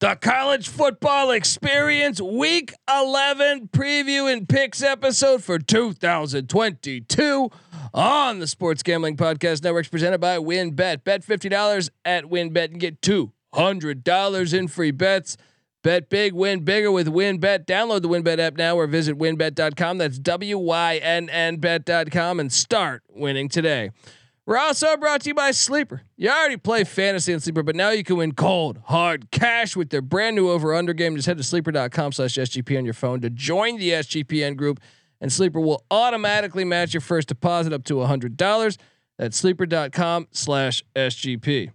The college football experience week 11 preview and picks episode for 2022 on the Sports Gambling Podcast Networks presented by WynnBet. Bet $50 at WynnBet and get $200 in free bets. Bet big, win bigger with WynnBet. Download the WynnBet app now or visit wynnbet.com. That's W Y N N bet.com and start winning today. We're also brought to you by Sleeper. You already play fantasy and Sleeper, but now you can win cold, hard cash with their brand new over under game. Just head to sleeper.com slash SGP on your phone to join the SGPN group, and Sleeper will automatically match your first deposit up to $100. That's sleeper.com slash SGP.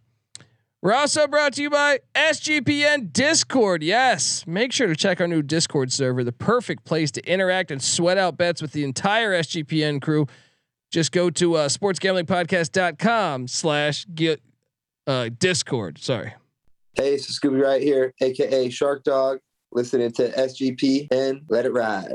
We're also brought to you by SGPN Discord. Yes, make sure to check our new Discord server, the perfect place to interact and sweat out bets with the entire SGPN crew. Just go to uh, sportsgamblingpodcast.com slash get uh, Discord. Sorry. Hey, Scooby right here, aka Shark Dog, listening to SGP and let it ride.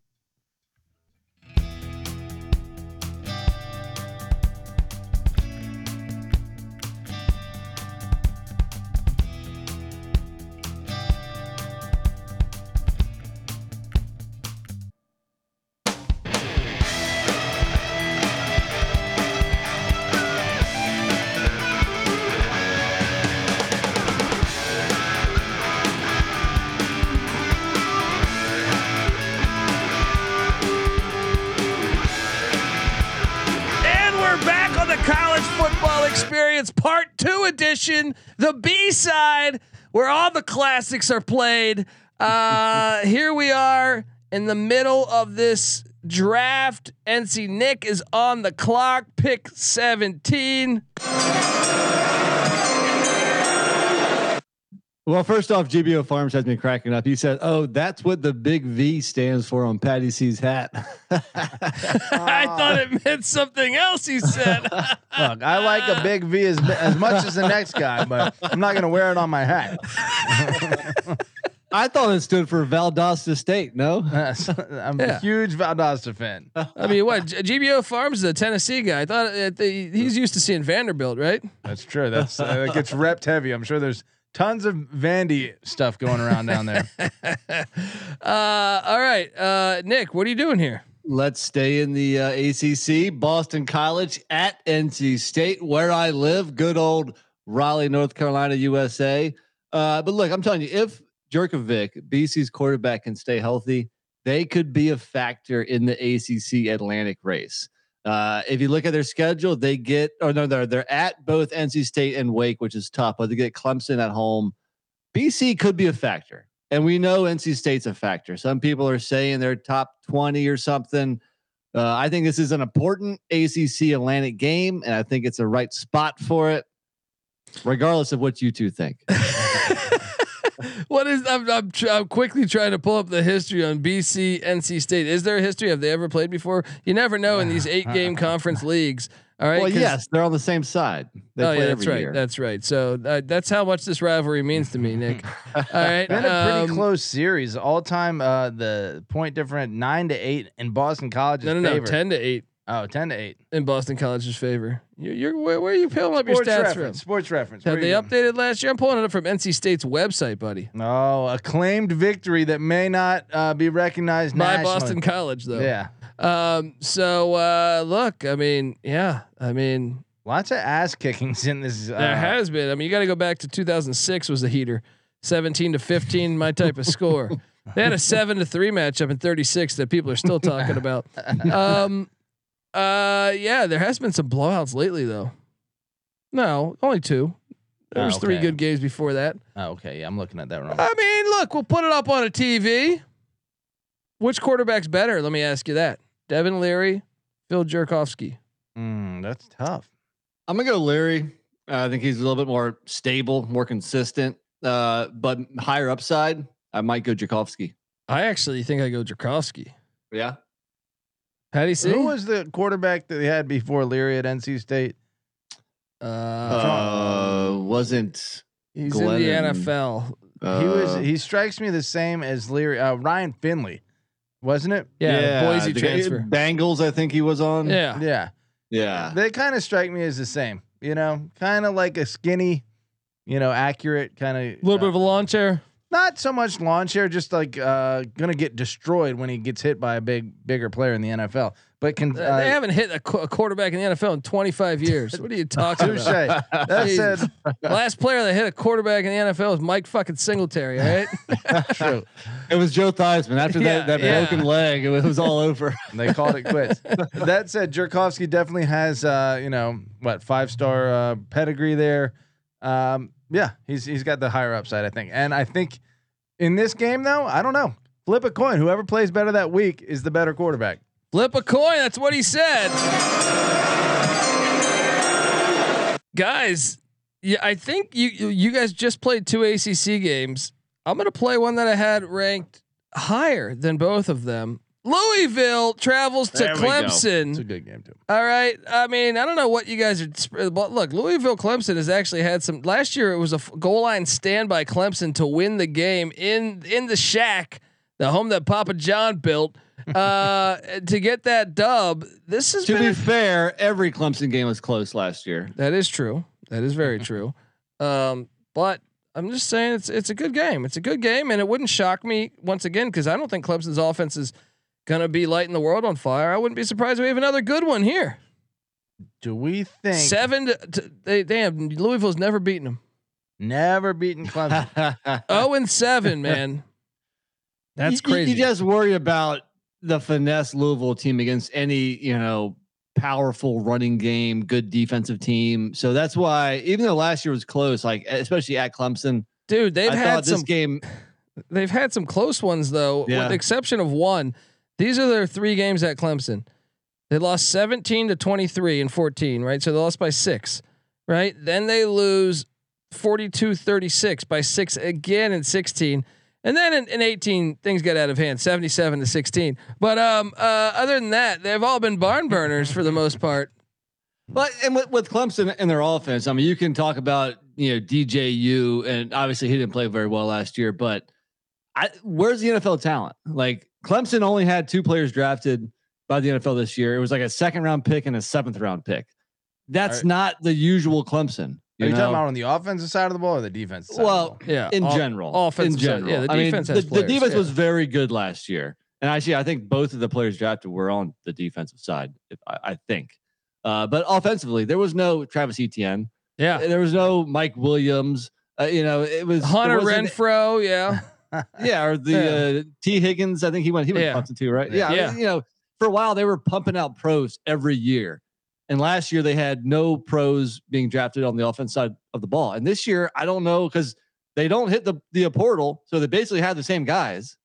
Edition, the B side, where all the classics are played. Uh, here we are in the middle of this draft. NC Nick is on the clock, pick 17. Well, first off, GBO Farms has me cracking up. He said, "Oh, that's what the big V stands for on Patty C's hat." I thought it meant something else, he said. Look, I like a big V as as much as the next guy, but I'm not gonna wear it on my hat. I thought it stood for Valdosta State. No, I'm Yeah. a huge Valdosta fan. I mean, what? G- GBO Farms is a Tennessee guy. I thought uh, the, he's used to seeing Vanderbilt, right? That's true. That's uh, it gets repped heavy. I'm sure there's tons of Vandy stuff going around down there. Uh, all right, uh, Nick, what are you doing here? let's stay in the uh, ACC. Boston College at NC State, where I live. Good old Raleigh, North Carolina, USA. Uh, but look, I'm telling you, if Jurkovec, BC's quarterback, can stay healthy, they could be a factor in the ACC Atlantic race. Uh, if you look at their schedule, they get or no, they're they're at both NC State and Wake, which is tough, but they get Clemson at home. BC could be a factor, and we know NC State's a factor. Some people are saying they're top twenty or something. Uh, I think this is an important ACC Atlantic game, and I think it's a right spot for it, regardless of what you two think. what is? I'm, I'm, tr- I'm quickly trying to pull up the history on BC NC State. Is there a history? Have they ever played before? You never know in these eight game conference leagues. All right. well, 'cause- yes, they're on the same side. They oh play yeah, that's every right. year. That's right. So uh, that's how much this rivalry means to me, Nick. All right. Been a pretty um, close series. All time, uh, the point difference nine to eight in Boston College's No, no, no. favor. Ten to eight Oh, 10 to eight. in Boston College's favor. You, you're where, where are you pulling up your stats reference. from? Sports reference. Have they updated last year? I'm pulling it up from NC State's website, buddy. Oh, acclaimed victory that may not uh, be recognized By nationally. Boston College, though. Yeah. Um. So uh, look, I mean, yeah, I mean, Lots of ass kickings in this. Uh, there has been. I mean, you got to go back to 2006 was the heater, 17 to 15, my type of score. They had a seven to three matchup in 36 that people are still talking about. Um. Uh. Yeah, there has been some blowouts lately, though. No, only two. There Oh, was three good games before that. Oh, okay. Yeah, I'm looking at that wrong. I mean, look, we'll put it up on a TV. Which quarterback's better? Let me ask you that. Devin Leary, Phil Jerkovsky. Mm, that's tough. I'm gonna go Leary. Uh, I think he's a little bit more stable, more consistent, uh, but higher upside. I might go Jakovsky. I actually think I go Jerkovsky. Yeah. How do you see? Who was the quarterback that they had before Leary at NC State? uh, Uh, wasn't he's Glenn in the NFL. uh, he was. He strikes me the same as Leary. Uh, Ryan Finley, wasn't it? Yeah, Boise transfer. Bengals, I think he was on. Yeah. Yeah. Yeah. They kind of strike me as the same. You know, kind of like a skinny, you know, accurate kind of A little bit of a lawn chair. Not so much lawn chair, just like uh, gonna get destroyed when he gets hit by a big, bigger player in the NFL. But can they uh, haven't hit a, qu- a quarterback in the NFL in 25 years. What are you talking touche. about? That Jesus. said, Last player that hit a quarterback in the NFL was Mike fucking Singletary. Right? true. It was Joe Theismann. After Yeah, that, that yeah. broken leg, it was all over. They called it quits. that said, Jerkovsky definitely has uh, you know what five star uh, pedigree there. Um, yeah, he's he's got the higher upside, I think. And I think in this game though, I don't know. Flip a coin. Whoever plays better that week is the better quarterback. Flip a coin. That's what he said. Guys, yeah, I think you you guys just played two ACC games. I'm gonna play one that I had ranked higher than both of them. Louisville travels to There we. Clemson. It's a good game too. All right. I mean, I don't know what you guys are. But look, Louisville Clemson has actually had some. Last year, it was a f- goal line stand by Clemson to win the game in in the shack, the home that Papa John built, uh, to get that dub. This has to been. be a- fair, every Clemson game was close last year. that is true. That is very true. Um, but I'm just saying it's it's a good game. It's a good game, and it wouldn't shock me once again because I don't think Clemson's offense is gonna be lighting the world on fire. I wouldn't be surprised if we have another good one here. Do we think Seven. To, to, they damn Louisville's never beaten them. never beaten Clemson? Oh and seven, man. That's You- you- crazy. You, just worry about the finesse Louisville team against any, you know, powerful running game, good defensive team. So that's why, even though last year was close, like especially at Clemson, Dude, they've I had thought this some. game. They've had some close ones though, with the exception of one. These are their three games at Clemson. They lost 17 to 23 and 14, right? So they lost by six, right? Then they lose 42 36 by six again in 16. And then in, in 18, things get out of hand, 77 to 16. But um, uh, other than that, they've all been barn burners for the most part. But and with, with Clemson and their offense, I mean, you can talk about you know DJU, and obviously he didn't play very well last year. But I, where's the NFL talent? Like Clemson only had two players drafted by the NFL this year. It was like a second round pick and a seventh round pick. That's Are- not the usual Clemson. Are you know? talking about on the offensive side of the ball or the defensive side? Well, the? Yeah. in all- general, offensive in side. general, Yeah, the I mean, defense the, has the defense yeah. was very good last year, and actually, I think both of the players drafted were on the defensive side. If I, I think, uh, but offensively, there was no Travis Etienne. Yeah. There was no Mike Williams. Uh, you know, it was Hunter Renfrow, yeah. Yeah, or the uh, Tee Higgins. I think he went. He went Yeah. Clemson too, right? Yeah. Yeah. You know, for a while they were pumping out pros every year, and last year they had no pros being drafted on the offense side of the ball. And this year, I don't know because they don't hit the the portal, so they basically have the same guys.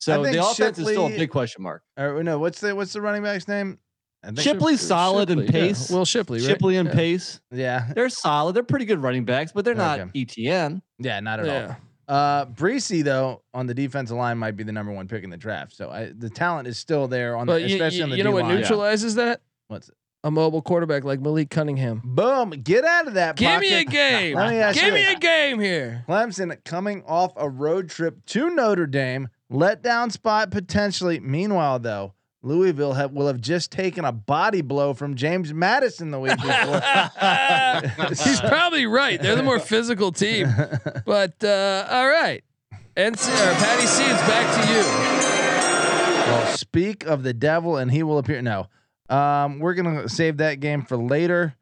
So the offense is still a big question mark. Or, no, what's the what's the running back's name? I think- Shipley's solid and Shipley, yeah. pace. Will Shipley, right? Shipley and Yeah. pace. Yeah, They're solid. They're pretty good running backs, but they're not Okay. Etienne. yeah, not at all. Uh, Bresee though on the defensive line might be the number one pick in the draft. So I, the talent is still there on, the, you, especially you, on the you know what D-line. neutralizes that? What's it? A mobile quarterback like Malik Cunningham. Boom! Get out of that. Give me a game. Let me ask Give you me this. a game here. Clemson coming off a road trip to Notre Dame, let down spot potentially. Meanwhile, though, Louisville have, will have just taken a body blow from James Madison the week before. He's probably right. They're the more physical team. But uh, all right. NC or Patty C, it's back to you. well, speak of the devil, and he will appear. No, um, we're gonna save that game for later.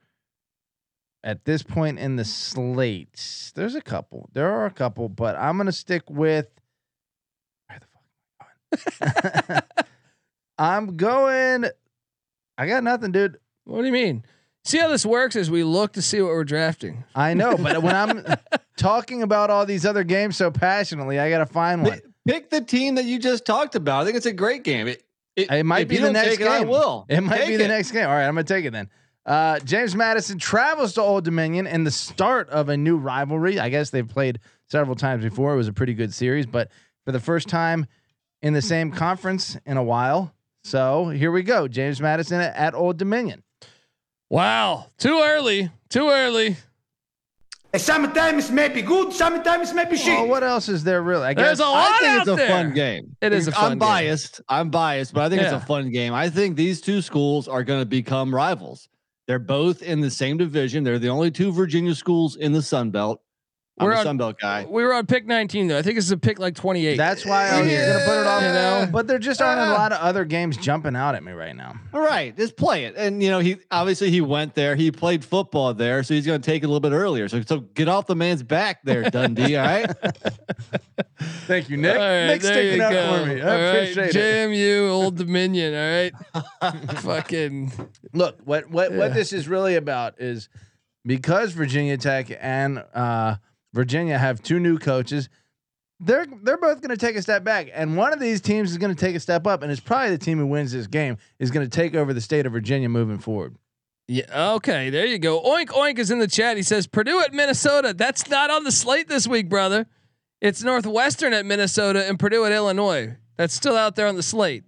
At this point in the slate, there's a couple. There are a couple, but I'm gonna stick with. Where the fuck am I going? I'm going. I got nothing, dude. What do you mean? See how this works as we look to see what we're drafting. I know, but when I'm talking about all these other games so passionately, I gotta find one. Pick, pick the team that you just talked about. I think it's a great game. It, It might be the next game. it, I will. It might Take be the it. next game. All right, I'm gonna take it then. Uh, James Madison travels to Old Dominion and the start of a new rivalry. I guess they've played several times before. It was a pretty good series, but for the first time in the same conference in a while. So here we go. James Madison at, at Old Dominion. Wow. Too early. Too early. Sometimes it may be good, sometimes it may be shit. Well, what else is there really? I There's a lot I think out it's a there. fun game. It is a fun I'm game. biased. I'm biased, but I think Yeah. it's a fun game. I think these two schools are going to become rivals. They're both in the same division. They're the only two Virginia schools in the Sun Belt. I'm We're a on- Sun guy. We were on pick 19 though. I think this is a pick like 28. That's why I was Yeah. gonna put it off. You know? but there just aren't a lot of other games jumping out at me right now. All right, just play it. And you know, he obviously he went there. He played football there, so he's going to take it a little bit earlier. So, so get off the man's back there, Dundee. all right. Thank you, All Nick. right, Nick's there sticking you up go. for me. I All right, appreciate it. JMU, Old Dominion. All right, fucking Look, what what Yeah. what this is really about is because Virginia Tech and uh, Virginia have two new coaches. They're they're both going to take a step back, and one of these teams is going to take a step up, and it's probably the team who wins this game is going to take over the state of Virginia moving forward. yeah. Okay, there you go. Oink Oink is in the chat. He says Purdue at Minnesota. That's not on the slate this week, brother. It's Northwestern at Minnesota and Purdue at Illinois. That's still out there on the slate.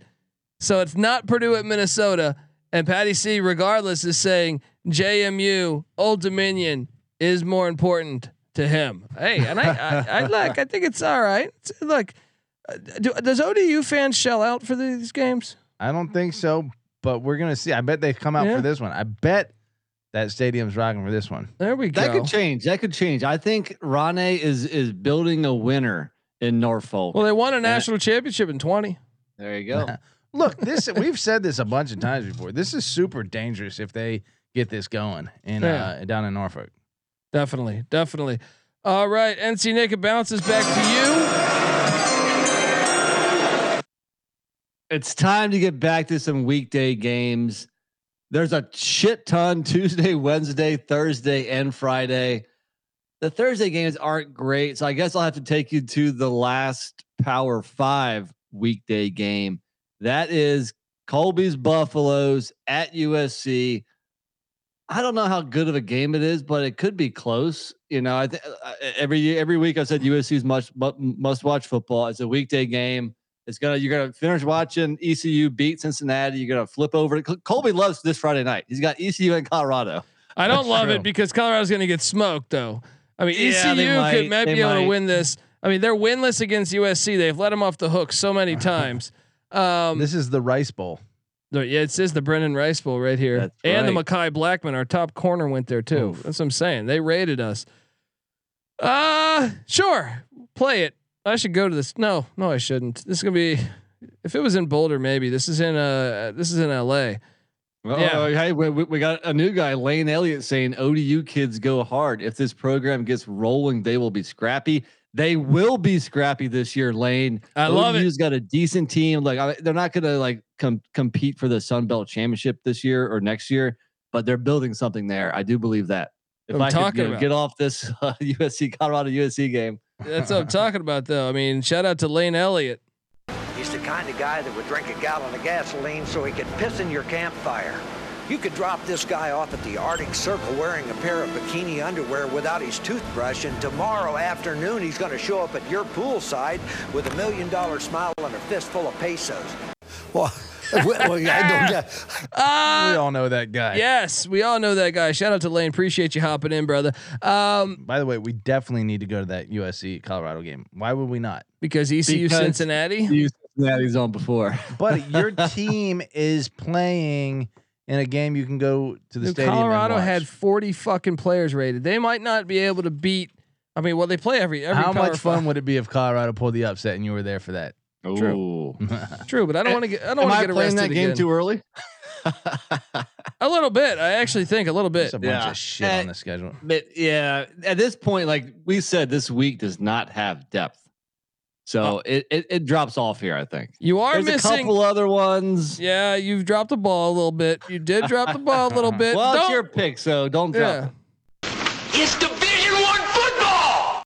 So it's not Purdue at Minnesota. And Patty C, regardless, is saying JMU, Old Dominion is more important to him. Hey, and I, I, I look, I think it's all right. It's, look, uh, do, does ODU fans shell out for these games? I don't think so, but we're going to see. I bet they come out Yeah. for this one. I bet that stadium's rocking for this one. There we go. That could change. That could change. I think Rahne is is building a winner in Norfolk. Well, they won a national championship in 20. there you go. Look, this we've said this a bunch of times before. This is super dangerous if they get this going in Yeah. uh, down in Norfolk. Definitely, definitely. All right, NC Nick, it bounces back to you. It's time to get back to some weekday games. There's a shit ton Tuesday, Wednesday, Thursday, and Friday. The Thursday games aren't great, so I guess I'll have to take you to the last Power Five weekday game. That is Colby's Buffaloes at USC. I don't know how good of a game it is, but it could be close. You know, I think every every week I've said USC's much must watch football. It's a weekday game. It's gonna you're gonna finish watching ECU beat Cincinnati. You're gonna flip over. Col- Colby loves this Friday night. He's got ECU in Colorado. I don't That's love true. it because Colorado's going to get smoked, though. I mean, Yeah, ECU they could might. might be able to win this. I mean, they're winless against USC. They've let them off the hook so many times. Um, This is the Rice Bowl. No, yeah, it says the Brennan Rice Bowl right here, That's and the right. Mekhi Blackmon, our top corner, went there too. Oof. That's what I'm saying. They rated us. Uh, sure, play it. I should go to this. No, no, I shouldn't. This is gonna be. If it was in Boulder, maybe this is in uh this is in L.A. Yeah. Oh, hey, we we got a new guy, Lane Elliott, saying ODU kids go hard. If this program gets rolling, they will be scrappy. They will be scrappy this year, Lane. I love it. ODU's got a decent team. Like I, they're not going to like com- compete for the Sun Belt championship this year or next year, but they're building something there. I do believe that. If I'm I could you know, get off this uh, USC Colorado USC game, That's what I'm talking about, though. I mean, shout out to Lane Elliott. He's the kind of guy that would drink a gallon of gasoline so he could piss in your campfire. You could drop this guy off at the Arctic Circle wearing a pair of bikini underwear without his toothbrush, and tomorrow afternoon he's going to show up at your poolside with a million dollar smile and a fistful of pesos. Well, well, I don't get. we Uh, all know that guy. yes, we all know that guy. Shout out to Lane. Appreciate you hopping in, brother. Um, By the way, we definitely need to go to that USC Colorado game. Why would we not? because ECU Because- Cincinnati. you Cincinnati's on before. But your team is playing in a game you can go to the Dude, stadium. and Colorado watch. had 40 fucking players rated. They might not be able to beat. I mean, well, they play every every. How Power much fun Five. would it be if Colorado pulled the upset and you were there for that? True. True, but I don't want to get. I don't want to get arrested. playing that game again. too early? A little bit. I actually think a little bit. There's a bunch Yeah. of shit Eh, on the schedule. But yeah, at this point, like we said, this week does not have depth. So it, it it drops off here, I think. You are There's a couple other ones. Yeah, you've dropped the ball a little bit. You did drop the ball a little bit. Well, it's Don't- your pick, so don't drop yeah. it. It's Division One football.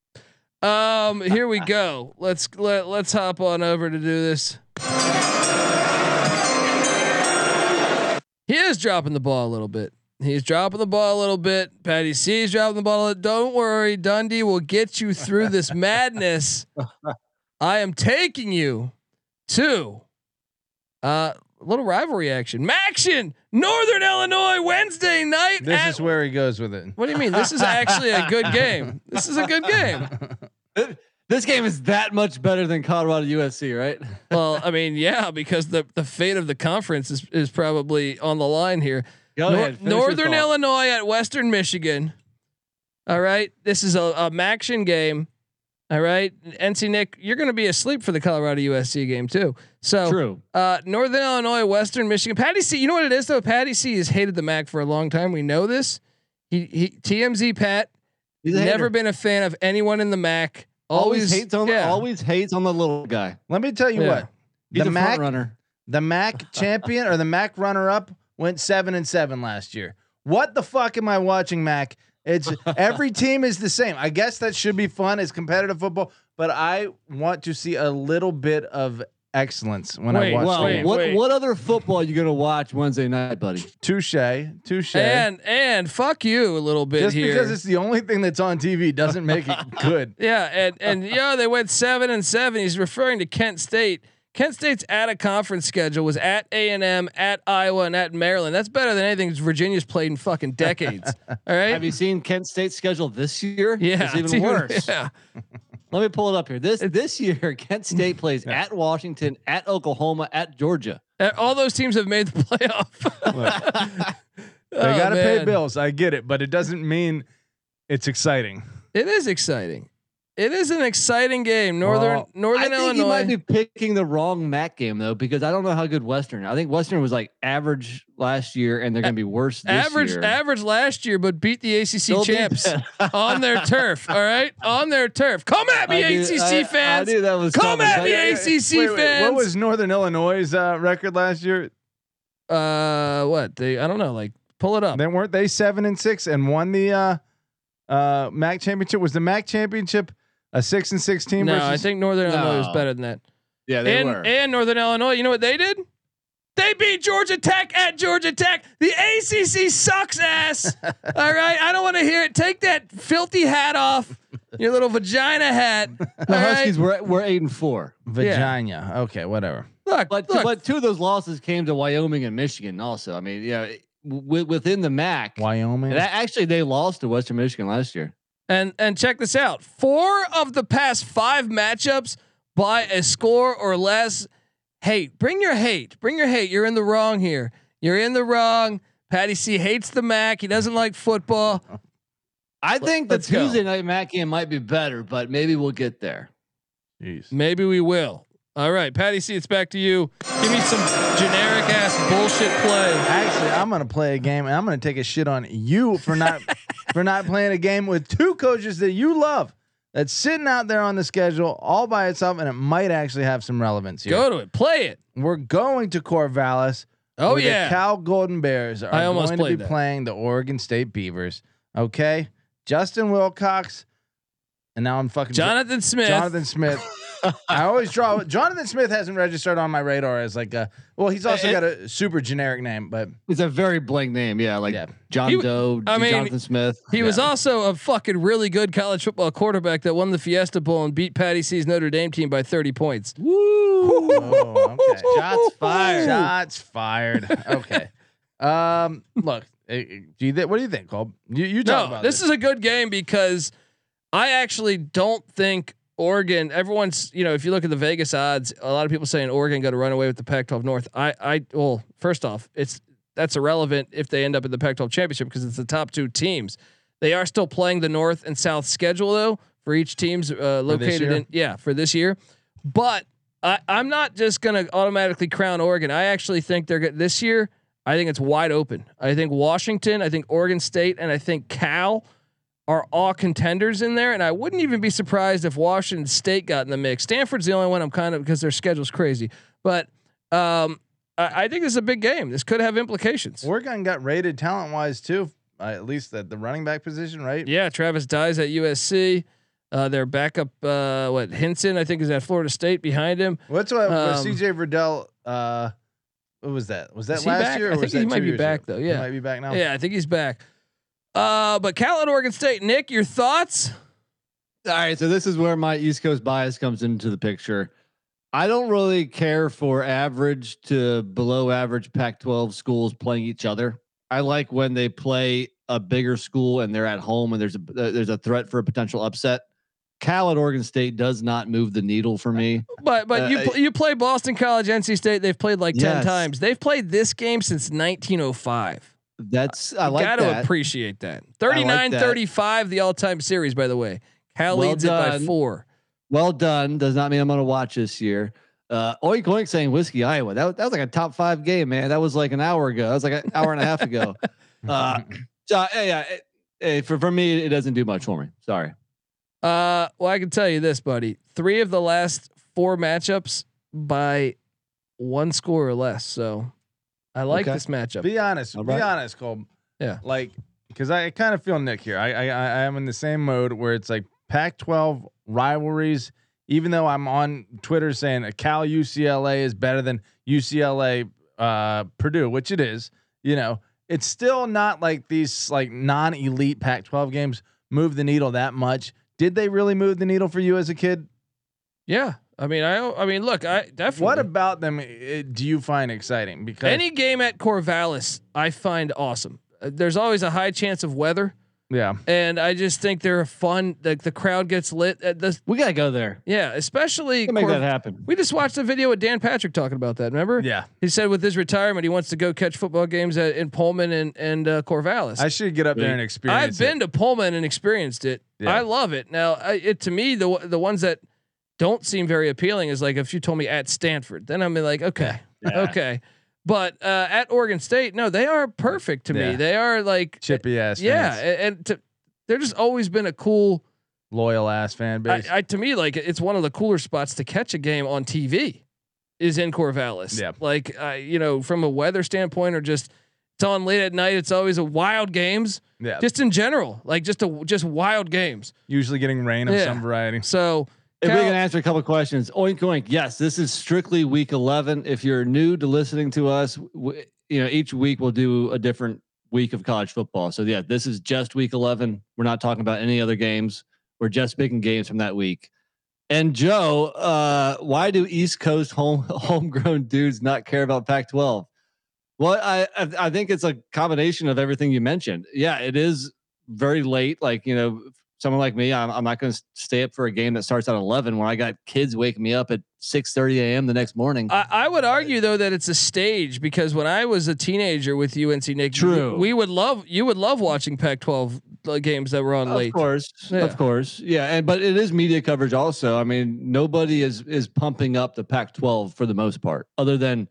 Um, here we go. Let's let let's hop on over to do this. He is dropping the ball a little bit. He's dropping the ball a little bit. Patty C is dropping the ball. A little. Don't worry, Dundee will get you through this madness. I am taking you to uh, a little rivalry action. Maction, Northern Illinois, Wednesday night. This at- is where he goes with it. what do you mean? This is actually a good game. This is a good game. This game is that much better than Colorado USC, right? Well, I mean, yeah, because the the fate of the conference is is probably on the line here. Go Nor- ahead. Northern. Illinois at Western Michigan. All right, this is a, a Maction game. All right, NC Nick, you're going to be asleep for the Colorado USC game too. So True. uh, Northern Illinois, Western Michigan, Patty C. You know what it is though? Patty C. has hated the MAC for a long time. We know this. He, he TMZ Pat He's never hater. been a fan of anyone in the MAC. always, Always, hates on yeah. always hates on the little guy. Let me tell you Yeah. what. He's the a Mac, front runner. the Mac champion or the Mac runner up went seven and seven last year. What the fuck am I watching, Mac? It's every team is the same. I guess that should be fun. It's competitive football, but I want to see a little bit of excellence when Wait, I watch. Well, the wait, game. what wait. what other football are you gonna watch Wednesday night, buddy? Touche, touche. And and fuck you a little bit Just here. because it's the only thing that's on TV doesn't make it good. Yeah, and and yeah, they went seven and seven. He's referring to Kent State. Kent State's at a conference schedule was at A and M, at Iowa, and at Maryland. That's better than anything Virginia's played in fucking decades. All right. Have you seen Kent State's schedule this year? yeah, it's even dude, worse. Yeah. Let me pull it up here. This this year, Kent State plays at Washington, at Oklahoma, at Georgia. Uh, All those teams have made the playoff. They Oh, got to pay bills. I get it, but it doesn't mean it's exciting. It is exciting. It is an exciting game. Northern Well, Northern I think Illinois. you might be picking the wrong MAC game though, because I don't know how good Western. I think Western was like average last year, and they're going to be worse this average year. average last year, but beat the ACC beat champs on their turf. All right, on their turf. Come at me, I knew- ACC I- fans. I knew that was Come coming. at me, ACC Wait, wait, fans. what was Northern Illinois' uh, record last year? uh what they? I don't know. Like pull it up. Then weren't they seven and six and won the uh, uh, MAC championship? Was the MAC championship a six and six team? No, versus- I think Northern Illinois was better than that. Yeah, they and were. and Northern Illinois, you know what they did? They beat Georgia Tech at Georgia Tech. The ACC sucks ass. All right, I don't want to hear it. Take that filthy hat off, your little vagina hat. All the right? Huskies were were eight and four, Vagina. Okay, whatever. Look, but look, but two of those losses came to Wyoming and Michigan. Also, I mean, yeah, w- within the MAC. Wyoming. And a- actually, they lost to Western Michigan last year. And and check this out. Four of the past five matchups by a score or less. Hate. Bring your hate. Bring your hate. You're in the wrong here. You're in the wrong. Patty C hates the Mac. He doesn't like football. I think the let's go. Tuesday night MAC game might be better, but maybe we'll get there. Jeez. Maybe we will. All right, Patty C, it's back to you. Give me some generic ass bullshit play. Actually, I'm gonna play a game, and I'm gonna take a shit on you for not for not playing a game with two coaches that you love. That's sitting out there on the schedule all by itself, and it might actually have some relevance here. Go to it. Play it. We're going to Corvallis. Oh yeah. the Cal Golden Bears are going to be that. playing the Oregon State Beavers. Okay, Justin Wilcox, and now I'm fucking Jonathan Smith. Jonathan Smith. I always draw. Jonathan Smith hasn't registered on my radar as like a. Well, he's also It- got a super generic name, but It's a very blank name, yeah, like Yeah. John He Doe, I mean, Jonathan Smith. He was also a fucking really good college football quarterback that won the Fiesta Bowl and beat Patty C's Notre Dame team by 30 points. oh, okay. shots fired. Shots fired. Okay. Um. Look. eh, eh, Do you think? What do you think, Cole? You you talk No, about this is a good game because I actually don't think Oregon. Everyone's, you know, if you look at the Vegas odds, a lot of people saying Oregon got to run away with the Pac-12 North. I, I, well, first off, it's that's irrelevant if they end up in the Pac-12 championship because it's the top two teams. They are still playing the North and South schedule though for each team's uh, located in yeah for this year, but. I, I'm not just gonna automatically crown Oregon. I actually think they're good this year. I think it's wide open. I think Washington, I think Oregon State, and I think Cal are all contenders in there. And I wouldn't even be surprised if Washington State got in the mix. Stanford's the only one I'm kind of because their schedule's crazy. But um, I, I think this is a big game. This could have implications. Oregon got rated talent wise too, uh, at least at the running back position, right? Yeah, Travis Dye's at USC. Uh, their backup, uh, what Hinson, I think is at Florida State behind him. What's what Um, CJ Verdell? Uh, what was that? Was that he last back? year? Or I was think he that might be back, ago? though, He yeah. might be back now. Yeah, I think he's back. Uh, but Cal at Oregon State. Nick, your thoughts? All right, so this is where my East Coast bias comes into the picture. I don't really care for average to below average Pac-12 schools playing each other. I like when they play a bigger school and they're at home and there's a uh, there's a threat for a potential upset. Cal at Oregon State does not move the needle for me. But but Uh, you pl- you play Boston College, NC State. They've played like ten Yes. times. They've played this game since 1905. That's I like that. Got to appreciate that. like 39 that. 35, the all time series, by the way. Cal Well leads it by done. four. well done. Does not mean I'm going to watch this year. Uh, Oink Oink saying whiskey Iowa. That, was- that was like a top five game, man. That was like an hour ago. That was like an hour and a half ago. Uh, so, yeah, yeah. it- it- for for me, it doesn't do much for me. Sorry. Uh, well, I can tell you this, buddy. Three of the last four matchups by one score or less. So I like Okay. this matchup. Be honest. All Be honest, Cole. Yeah. Like, because I kind of feel Nick here. I, I I am in the same mode where it's like Pac-12 rivalries. Even though I'm on Twitter saying a Cal UCLA is better than UCLA uh, Purdue, which it is. You know, it's still not like these like non-elite Pac-12 games move the needle that much. Did they really move the needle for you as a kid? Yeah. I mean, I I mean, look, I definitely What about them uh, do you find exciting? Because any game at Corvallis I find awesome. Uh, There's always a high chance of weather, yeah, and I just think they're fun. Like the crowd gets lit. At the, We got to go there. yeah, especially Can make Cor- that happen. we just watched a video with Dan Patrick talking about that. Remember? yeah. He said with his retirement, he wants to go catch football games at, in Pullman and and uh, Corvallis. I should get up there and experience. I've been to Pullman and experienced it. Yeah. I love it. Now, I, it to me the the ones that don't seem very appealing is like if you told me at Stanford, then I'm like, okay, okay. But uh, at Oregon State, no, they are perfect to me. They are like chippy ass. yeah, fans. and, to, they're just always been a cool. loyal ass fan I, base. I to me like it's one of the cooler spots to catch a game on TV, is in Corvallis. Yeah. like uh, you know from a weather standpoint or just it's on late at night. It's always a wild games. yeah, Just in general, like just a just wild games. usually getting rain of Yeah. some variety. So If we Cal- can answer a couple questions, oink oink. Yes, this is strictly week eleven. If you're new to listening to us, w- you know each week we'll do a different week of college football. So yeah, this is just week eleven. We're not talking about any other games. We're just picking games from that week. And Joe, uh, why do East Coast home homegrown dudes not care about Pac-12? Well, I I think it's a combination of everything you mentioned. Yeah, it is very late. Like you know, someone like me, I'm, I'm not going to stay up for a game that starts at 11 when I got kids waking me up at 6:30 a.m. the next morning. I, I would argue though that it's a stage because when I was a teenager with UNC Nick, True. we, we would love you would love watching Pac-12 uh, games that were on of late. Of course, Yeah. of course, yeah, and but it is media coverage also. I mean, nobody is is pumping up the Pac-12 for the most part, other than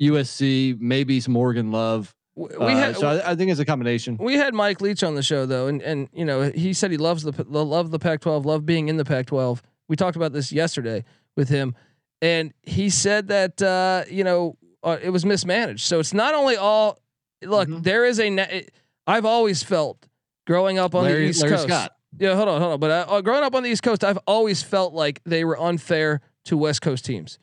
USC, maybe some Oregon love. Uh, We had so I, I think it's a combination. we had Mike Leach on the show though, and and you know he said he loves the the- love the Pac-12, love being in the Pac-12. We talked about this yesterday with him, and he said that uh, you know uh, it was mismanaged. So it's not only all look. Mhm. There is a. ne- I've always felt growing up on the East Larry Coast. Scott. Yeah, hold on, hold on. But uh, uh, growing up on the East Coast, I've always felt like they were unfair to West Coast teams.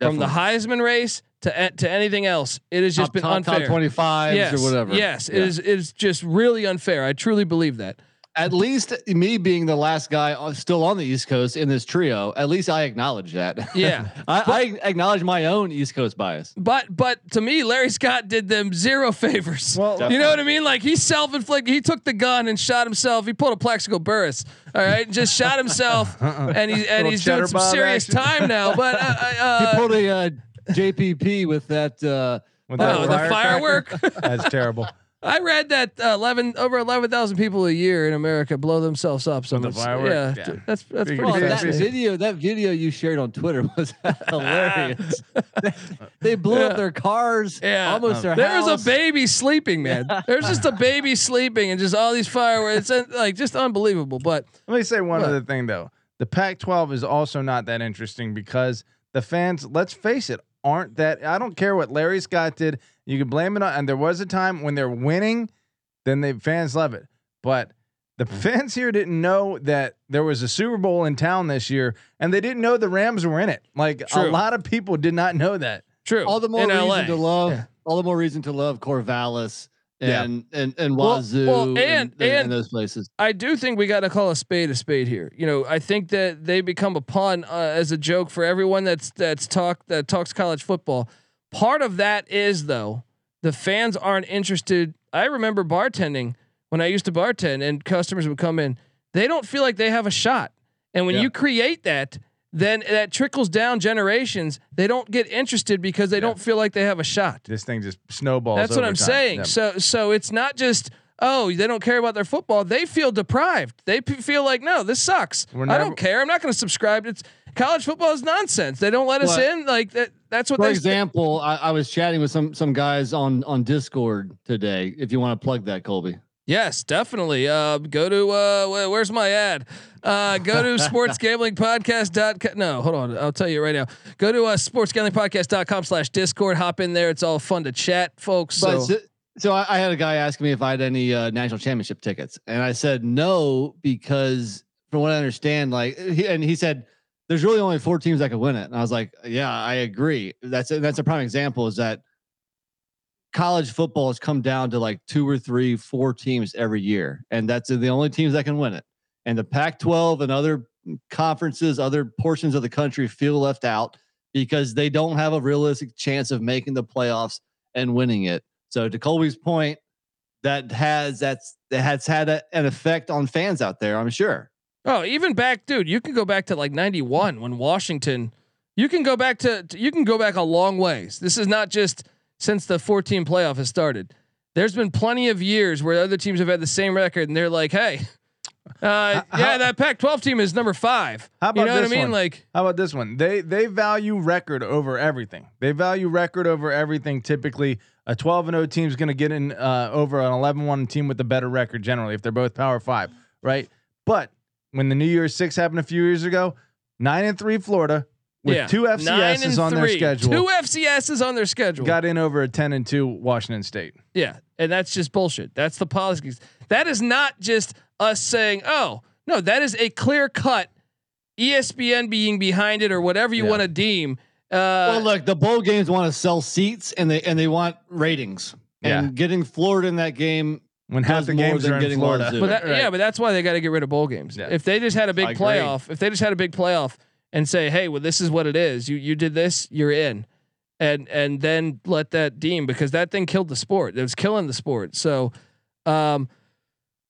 From the Heisman race to to anything else, it has just top, been top, unfair. top 25s yes, or whatever. Yes, it Yeah. is. It is just really unfair. I truly believe that. At least me being the last guy still on the East Coast in this trio, at least I acknowledge that. Yeah. I, I acknowledge my own East Coast bias. But but to me, Larry Scott did them zero favors. Well, you know what I mean? Like he self-inflicted. He took the gun and shot himself. He pulled a Plaxico Burress. All right, and just shot himself, and he and he's doing some serious action. time now. But uh, uh, He pulled a uh, JPP with that. Uh, with Oh, the firework. That's terrible. I read that uh, eleven over eleven thousand people a year in America blow themselves up. So the much- firework? Yeah, Yeah. that's that's Figure pretty well, that video, that video you shared on Twitter was hilarious. they, they blew Yeah. up their cars, Yeah. almost their There was a baby sleeping, man. There's just a baby sleeping, and just all these fireworks. It's uh, like just unbelievable. But Let me say one What? other thing though. The Pac-12 is also not that interesting because the fans, let's face it, aren't that. I don't care what Larry Scott did. You can blame it on. And there was a time when they're winning, then the fans love it. But the hmm. fans here didn't know that there was a Super Bowl in town this year, and they didn't know the Rams were in it. Like a lot of people did not know that. true. all the more in reason LA. to love. Yeah. All the more reason to love Corvallis Yeah. and and and Well- Wazoo well, and, and- and, and- those places. I do think we got to call a spade a spade here. You know, I think that they become a pun uh, as a joke for everyone that's that's talk that talks college football. Part of that is though the fans aren't interested. I remember bartending when I used to bartend, and customers would come in. They don't feel like they have a shot, and when Yeah. you create that, then that trickles down generations. They don't get interested because they don't feel like they have a shot. This thing just snowballs. That's what I'm time. saying. Yeah. So so it's not just oh they don't care about their football. They feel deprived. They p- feel like no, this sucks. We're I don't care. I'm not going to subscribe. It's college football is nonsense. They don't let us What? in. Like that. That's what For they. example, I, I was chatting with some some guys on on Discord today. If you want to plug that, Colby. Yes, definitely. Uh, go to uh, where's my ad? Uh, go to sportsgamblingpodcast.com. No, hold on. I'll tell you right now. Go to uh, sportsgamblingpodcast.com slash discord. Hop in there. It's all fun to chat, folks. So so, so I, I had a guy asking me if I had any uh, national championship tickets, and I said no because from what I understand, like, he, and he said there's really only four teams that could win it, and I was like, yeah, I agree. That's a, that's a prime example is that college football has come down to like two or three, four teams every year, and that's the only teams that can win it. And the Pac-12 and other conferences, other portions of the country feel left out because they don't have a realistic chance of making the playoffs and winning it. So to Colby's point, that has that's that has had a, an effect on fans out there. I'm sure. Oh, even back, dude. You can go back to like '91 when Washington. You can go back to. to- You can go back a long ways. This is not just since the 14 playoff has started. There's been plenty of years where other teams have had the same record, and they're like, "Hey, uh, yeah, that Pac-12 team is number five. How about you know what I this mean? one? Like, How about this one? They they value record over everything. They value record over everything. Typically, a 12 and 0 team is going to get in uh, over an 11 1 team with a better record generally if they're both Power Five, right? But when the New Year's Six happened a few years ago, nine and three Florida with yeah, two nine FCSs and on their schedule Two FCSs on their schedule. got in over a 10 and two Washington State. Yeah, and that's just bullshit. That's the politics. That is not just us saying, "Oh, no," that is a clear cut ESPN being behind it or whatever you Yeah. want to deem. Uh, well, look, the bowl games want to sell seats and they and they want ratings. And Yeah. getting Florida in that game When half the games than are in getting Florida. But that, Right. yeah, but that's why they got to get rid of bowl games. Yeah. If they just had a big agree. playoff, if they just had a big playoff and say, "Hey, well, this is what it is. You you did this, you're in," and and then let that deem because that thing killed the sport. It was killing the sport. So, um,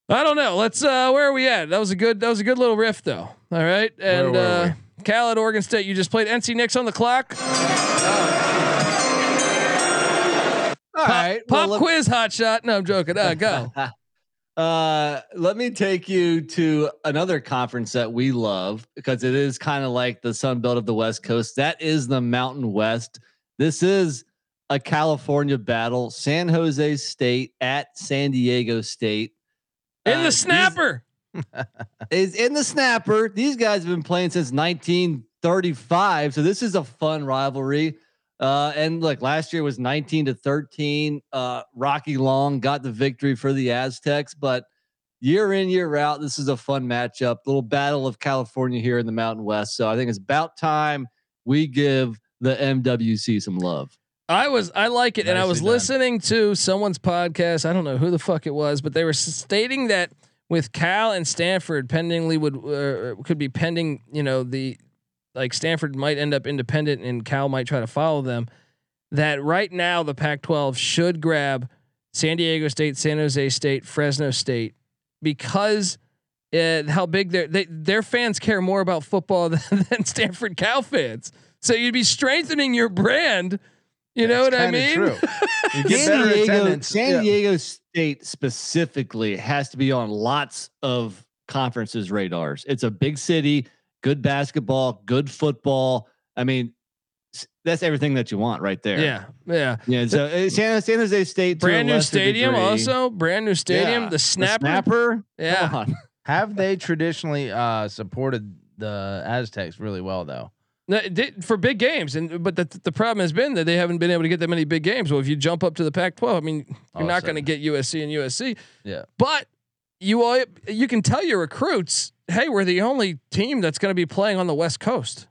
I don't know. Let's uh, where are we at? That was a good that was a good little riff though. All right, and uh, Cal at Oregon State. You just played NC Nick's on the clock. All right. Pop well, quiz, hot shot. No, I'm joking. Uh, go. Uh, let me take you to another conference that we love because it is kind of like the Sun Belt of the West Coast. That is the Mountain West. This is a California battle. San Jose State at San Diego State. In Uh, the snapper. is in the snapper. These guys have been playing since 1935, so this is a fun rivalry. Uh, and look, last year was 19 to 13. Uh, Rocky Long got the victory for the Aztecs, but year in, year out, this is a fun matchup. Little battle of California here in the Mountain West. So I think it's about time we give the MWC some love. I was I like it, and I was done. listening to someone's podcast. I don't know who the fuck it was, but they were stating that with Cal and Stanford pendingly would uh, could be pending. You know the like Stanford might end up independent, and Cal might try to follow them. That right now the Pac-12 should grab San Diego State, San Jose State, Fresno State because. Uh, how big their they, their fans care more about football than, than Stanford Cal fans. So you'd be strengthening your brand. You know what I mean? True. San Diego. San Yeah. Diego State specifically has to be on lots of conferences radars. It's a big city, good basketball, good football. I mean, that's everything that you want right there. Yeah, yeah. yeah. So uh, San, San Jose State, to a Brand new stadium, degree. also brand new stadium. Yeah. The snapper. snapper. Yeah. Have they traditionally uh, supported the Aztecs really well though? No, it did- for big games, and but the the problem has been that they haven't been able to get that many big games. Well, if you jump up to the Pac-12, I mean, you're All not going to get USC and USC. Yeah. But you all you can tell your recruits, hey, we're the only team that's going to be playing on the West Coast.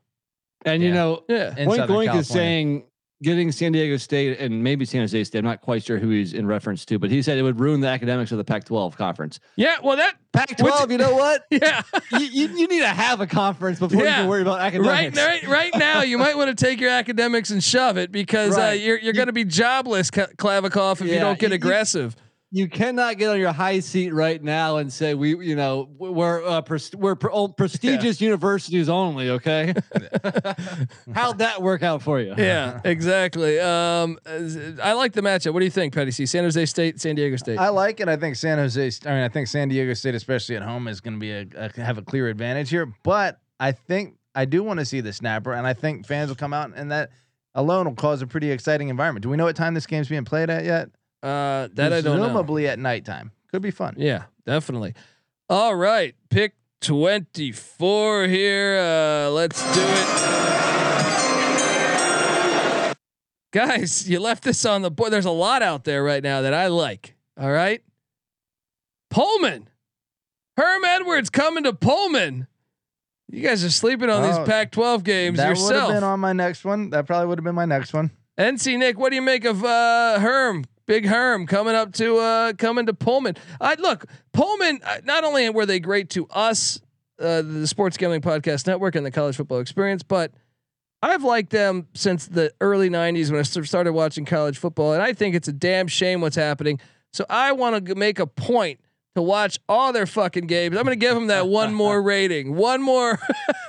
And you know, Yeah. In Point Southern is saying getting San Diego State and maybe San Jose State. I'm not quite sure who he's in reference to, but he said it would ruin the academics of the Pac-12 conference. Yeah. Well, that. Pac-12, you know what? Yeah. you, you, you need to have a conference before Yeah. you can worry about academics. right, right right now, you might want to take your academics and shove it because uh, you're you're You- going to be jobless, Ka- Kliavkoff, if you don't get you- you- aggressive. You cannot get on your high seat right now and say we, you know, we're uh, pres- we're pre- prestigious universities only. Okay, how'd that work out for you? Yeah, exactly. Um, I like the matchup. What do you think, Petty C? San Jose State, San Diego State. I like it. I think San Jose. I mean, I think San Diego State, especially at home, is going to be a, a have a clear advantage here. But I think I do want to see the snapper, and I think fans will come out, and that alone will cause a pretty exciting environment. Do we know what time this game's being played at yet? Uh, that I don't know. Presumably at nighttime. Could be fun. Yeah, definitely. All right, pick 24 here. Uh, let's do it. Guys, you left this on the board. There's a lot out there right now that I like. All right. Pullman. Herm Edwards coming to Pullman. You guys are sleeping on Oh, these Pac-12 games that would have been on my next one. That probably would have been my next one. NC Nick, what do you make of uh, Herm? Big Herm coming up to uh, coming to Pullman. I look Pullman. uh, Not only were they great to us, uh, the Sports Gambling Podcast Network and the College Football Experience, but I've liked them since the early '90s when I started watching college football, and I think it's a damn shame what's happening. So I want to make a point to watch all their fucking games. I'm going to give them that one more rating, one more.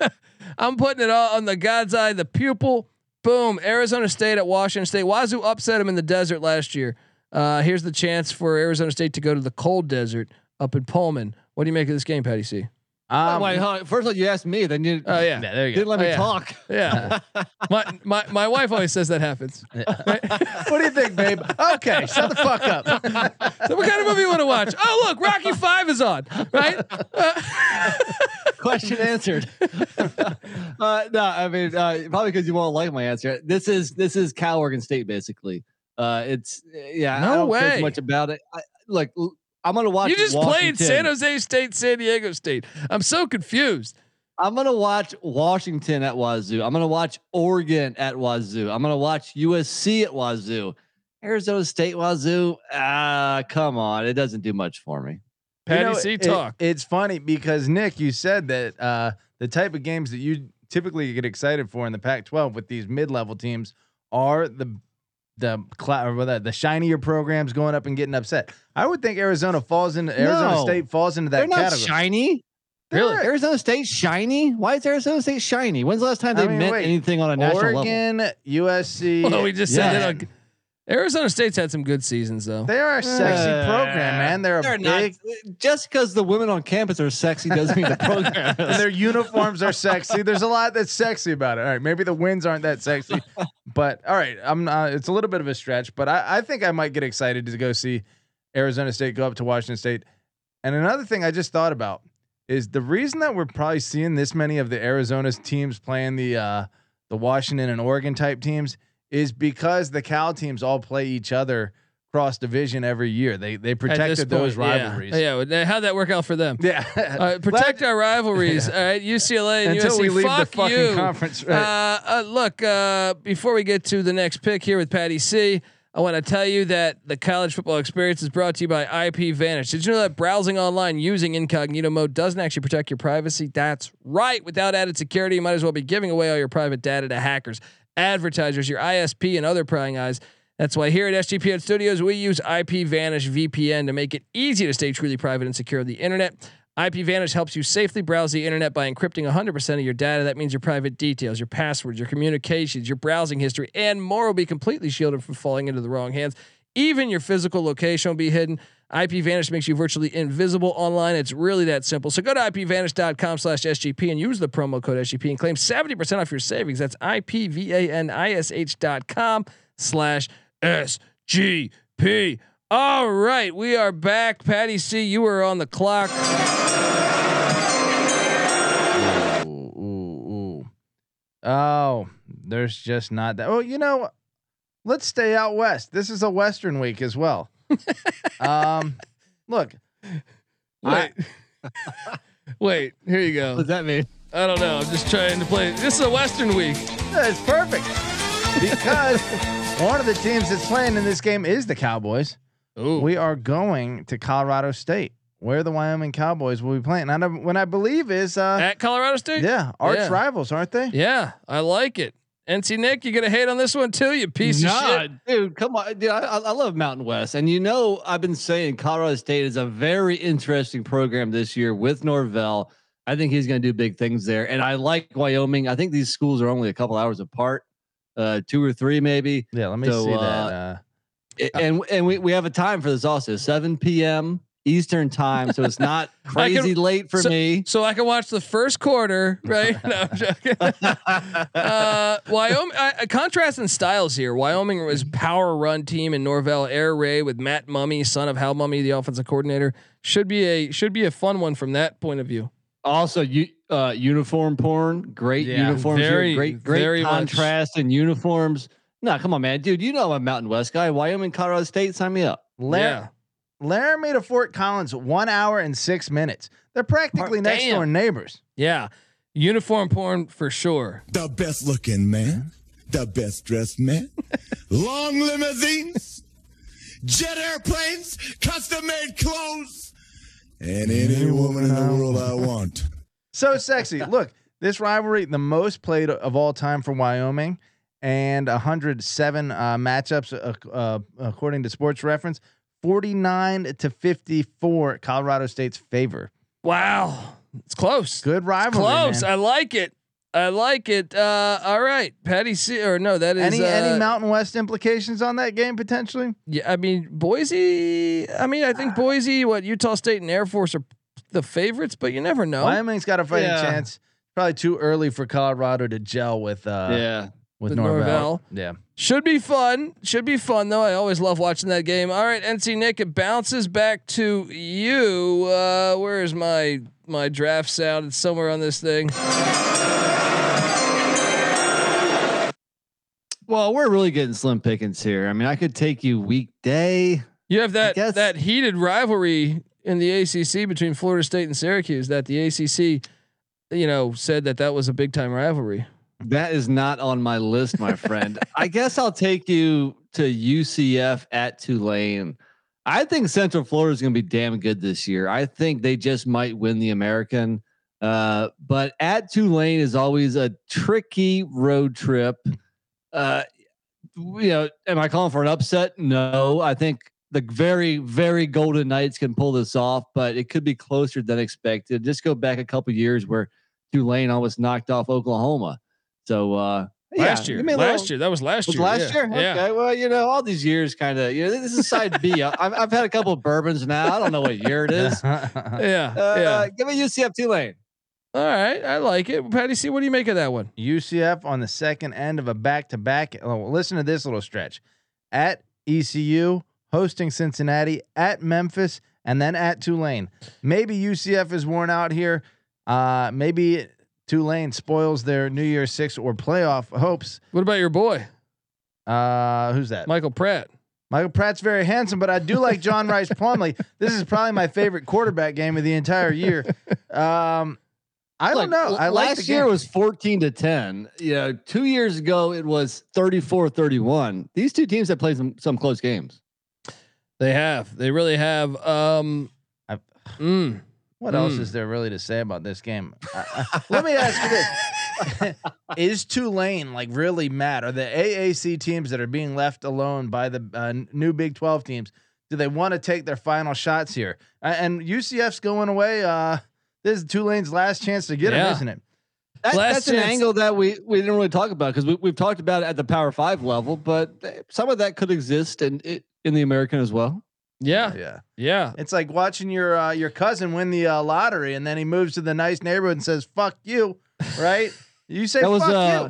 I'm putting it all on the God's eye, the pupil. Boom. Arizona State at Washington State. Wazoo upset them in the desert last year. Uh, here's the chance for Arizona State to go to the cold desert up in Pullman. What do you make of this game, Patty C? Um, Wait, hold on. first of all, you asked me, then you Oh yeah, yeah, there you didn't go. let Oh, me yeah. talk. yeah. my my my wife always says that happens. what do you think, babe? Okay, shut the fuck up. So what kind of movie you want to watch? Oh look, Rocky Five is on. Right? Uh, Question answered. uh, no, I mean uh, probably because you won't like my answer. This is this is Cal Oregon State basically. Uh, it's yeah. No I don't care way. too much about it. I, look, I'm gonna watch. you just played San Jose State, San Diego State. I'm so confused. I'm gonna watch Washington at Wazoo. I'm gonna watch Oregon at Wazoo. I'm gonna watch USC at Wazoo. Arizona State Wazoo. Ah, come on, it doesn't do much for me. Patty You know, C it- talk. it's funny because Nick, you said that uh, the type of games that you typically get excited for in the Pac-12 with these mid-level teams are the the or the, the shinier programs going up and getting upset. I would think Arizona falls into Arizona No. State falls into that They're not category. shiny. Really? Arizona State shiny? Why is Arizona State shiny? When's the last time I they mean, meant wait. anything on a national level? Oregon, USC. well, we just said Yeah. it. On, Arizona State's had some good seasons though. they are a sexy Uh, program, man. They're a They're big not. Just because the women on campus are sexy doesn't mean the program. and their uniforms are sexy. There's a lot that's sexy about it. All right, maybe the wins aren't that sexy, but all right, I'm not. It's a little bit of a stretch, but I, I think I might get excited to go see Arizona State go up to Washington State. And another thing I just thought about is the reason that we're probably seeing this many of the Arizona's teams playing the uh, the Washington and Oregon type teams is because the Cal teams all play each other cross division every year. They they protected those point, yeah. rivalries. Yeah, yeah. How'd that work out for them? Yeah. Uh, protect our rivalries. All right, UCLA and until USC. we leave fuck the fucking you. conference. Right. Uh, uh, look, uh, before we get to the next pick here with Patty C, I want to tell you that the college football experience is brought to you by IP Vanish. Did you know that browsing online using incognito mode doesn't actually protect your privacy? That's right. Without added security, you might as well be giving away all your private data to hackers, advertisers, your ISP, and other prying eyes. That's why here at SGPN Studios, we use IP Vanish VPN to make it easy to stay truly private and secure on the internet. IP Vanish helps you safely browse the internet by encrypting 100% of your data. That means your private details, your passwords, your communications, your browsing history, and more will be completely shielded from falling into the wrong hands. Even your physical location will be hidden. IP Vanish makes you virtually invisible online. It's really that simple. So go to ipvanish.com slash SGP and use the promo code SGP and claim 70% off your savings. That's IPVANISH dot com slash SGP. All right, we are back. Patty C, you were on the clock. Ooh, ooh, ooh. Oh, there's just not that. Oh, you know, let's stay out west. This is a Western week as well. um, look, Wait. Wait, here you go. What go. does that mean? I don't know. I'm just trying to play. This is a Western week. it's perfect because one of the teams that's playing in this game is the Cowboys. Ooh. We are going to Colorado State, where the Wyoming Cowboys will be playing. And I, when I believe is, uh, At Colorado State? yeah, arch Yeah. rivals, aren't they? Yeah, I like it. NC Nick, you're gonna hate on this one too, you piece nah, of shit. dude, come on, dude. I, I I love Mountain West, and you know I've been saying Colorado State is a very interesting program this year with Norvell. I think he's going to do big things there, and I like Wyoming. I think these schools are only a couple hours apart, uh, two or three maybe. Yeah, let me So, see that. uh, Uh, and and we, we have a time for this also 7 p.m eastern time so it's not I can- crazy late for so- me So I can watch the first quarter, right? no, I'm joking. uh, Wyoming, uh, contrasting styles here. Wyoming was power run team in Norvell Air Raid with Matt Mumme, son of Hal Mumme, the offensive coordinator. Should be a should be a fun one from that point of view. also you uh uniform porn great Yeah, uniforms here, very, great great very much. contrast in uniforms no come on man dude you know i'm a mountain west guy wyoming colorado state sign me up Lar- yeah. Laramie to Fort Collins, one hour and six minutes. They're practically next Damn. door neighbors. Yeah. Uniform porn for sure. The best looking man, the best dressed man, long limousines, jet airplanes, custom made clothes, and any woman in the world I want. So sexy. Look, this rivalry, the most played of all time for Wyoming, and 107 uh, matchups uh, uh, according to Sports Reference. 49 to 54, Colorado State's favor. Wow. It's close. Good rivalry. Close. man. I like it. I like it. Uh, all right. Patty C or no, that is Any uh, any Mountain West implications on that game potentially? Yeah, I mean Boise. I mean, I think Boise, what Utah State and Air Force are the favorites, but you never know. Wyoming's got a fighting Yeah. chance. Probably too early for Colorado to gel with uh yeah with With Norvell. Norvell. Yeah. Should be fun. Should be fun though. I always love watching that game. All right, NC Nick, it bounces back to you. Uh, where is my my draft sound? It's somewhere on this thing. well we're really getting slim pickings here i mean i could take you weekday You have that that heated rivalry in the ACC between Florida State and Syracuse. That the ACC, you know, said that that was a big time rivalry. That is not on my list, my friend. I guess I'll take you to UCF at Tulane. I think Central Florida is going to be damn good this year. I think they just might win the American. Uh, but at Tulane is always a tricky road trip. Uh, you know, am I calling for an upset? No, I think the very, very Golden Knights can pull this off, but it could be closer than expected. Just go back a couple years where Tulane almost knocked off Oklahoma. So uh, last yeah, year, give me a last little- year, that was last was year. last yeah. year? Yeah. Well, you know, all these years kind of, you know, this is side B. I've I've had a couple of bourbons now. I don't know what year it is. Uh, Yeah. yeah. Give me UCF Tulane. All right. I like it. Patty C, what do you make of that one? UCF on the second end of a back to back. Listen to this little stretch at ECU, hosting Cincinnati, at Memphis, and then at Tulane. Maybe UCF is worn out here. Uh, maybe Tulane spoils their New Year Six or playoff hopes. What about your boy, Uh, who's that? Michael Pratt? Michael Pratt's very handsome, but I do like John Rice Plumlee. This is probably my favorite quarterback game of the entire year. Um, I don't know. l- I like last year was 14 to 10. You know, two years ago it was 34 31. These two teams have played some, some close games. They have. They really have. Um, I've- mm. What else Mm. is there really to say about this game? I- I- let me ask you this: Is Tulane like really mad? Are the AAC teams that are being left alone by the uh, new Big Twelve teams? Do they want to take their final shots here? Uh, and UCF's going away. Uh, this is Tulane's last chance to get Yeah. him, isn't it? That, Last that's an angle that we, we didn't really talk about because we, we've talked about it at the Power Five level, but uh, some of that could exist in in the American as well. Yeah. Yeah. Yeah. It's like watching your uh, your cousin win the uh, lottery, and then he moves to the nice neighborhood and says "fuck you," right? You say That was "fuck uh,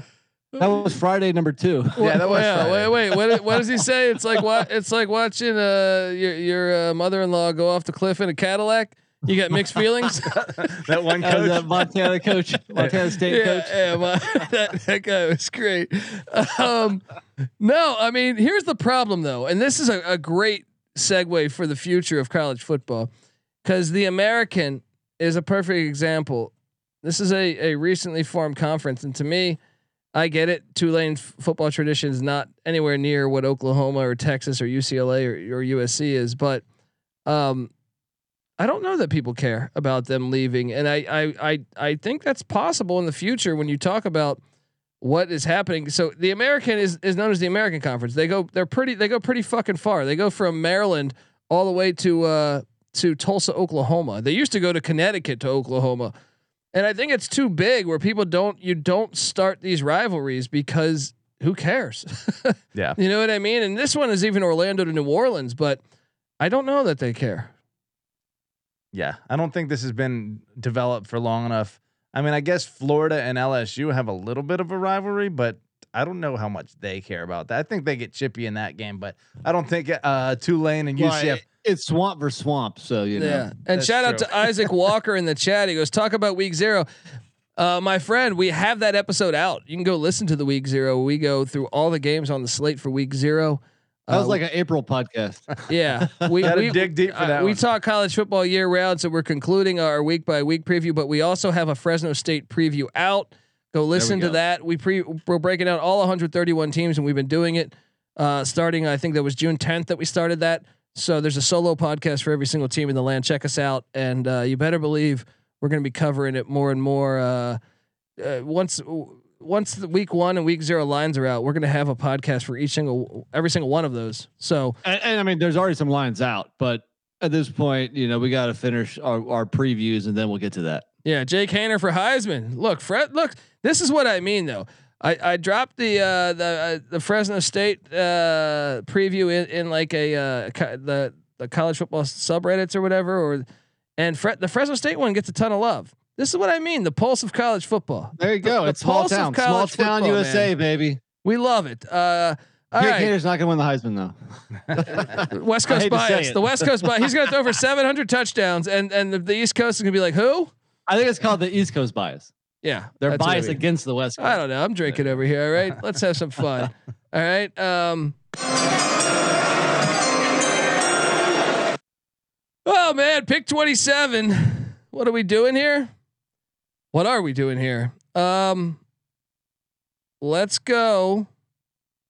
that was Friday number two. Yeah, that was yeah, Friday. wait, wait. What, what does he say? It's like what? It's like watching uh your your uh, mother-in-law go off the cliff in a Cadillac. You got mixed feelings. that one That was coach. that Montana coach, Montana State yeah, coach. yeah, my, that, that guy was great. Um, no, I mean, here's the problem though, and this is a, a great segue for the future of college football, because the American is a perfect example. This is a a recently formed conference, and to me, I get it. Tulane f- football tradition is not anywhere near what Oklahoma or Texas or UCLA or, or USC is, but um, I don't know that people care about them leaving, and I I I I think that's possible in the future when you talk about what is happening. So the American is is known as the American Conference. They go they're pretty they go pretty fucking far. They go from Maryland all the way to uh to Tulsa, Oklahoma. They used to go to Connecticut to Oklahoma. And I think it's too big where people don't you don't start these rivalries because who cares? Yeah. You know what I mean? And this one is even Orlando to New Orleans, but I don't know that they care. Yeah, I don't think this has been developed for long enough. I mean, I guess Florida and LSU have a little bit of a rivalry, but I don't know how much they care about that. I think they get chippy in that game, but I don't think uh, Tulane and Well, UCF. it- it's swamp versus swamp, so you know. Yeah. And That's shout out to Isaac Walker in the chat. He goes, talk about week zero. Uh, my friend, we have that episode out. You can go listen to the week zero. We go through all the games on the slate for week zero. That was Uh, like an April podcast. Yeah, we we dig deep for uh, that we talk college football year round, so we're concluding our week by week preview. But we also have a Fresno State preview out. Go listen to go. that. We pre we're breaking out all 131 teams, and we've been doing it uh, starting. I think that was June 10th that we started that. So there's a solo podcast for every single team in the land. Check us out, and uh, you better believe we're going to be covering it more and more. Uh, uh, once once the week one and week zero lines are out, we're going to have a podcast for each single every single one of those. So and, and I mean, there's already some lines out, but at this point, you know, we got to finish our, our previews and then we'll get to that. Yeah, Jake Haener for Heisman. Look, Fred. Look, this is what I mean though. I, I dropped the uh, the uh, the Fresno State uh, preview in, in like a uh, co- the the college football subreddits or whatever, or and Fre- the Fresno State one gets a ton of love. This is what I mean. The pulse of college football. There you go. The it's small pulse of town, small town football, USA, man. baby. We love it. Uh, all right. Haener's not going to win the Heisman though. West Coast hate to say bias. The West Coast bias. He's going to throw for 700 touchdowns, and and the, the East Coast is going to be like, who? I think it's called the East Coast bias. Yeah, They're I biased mean. against the West Coast. I don't know. I'm drinking over here. All right, let's have some fun. All right. Um. Oh man, pick 27. What are we doing here? What are we doing here? Um. Let's go.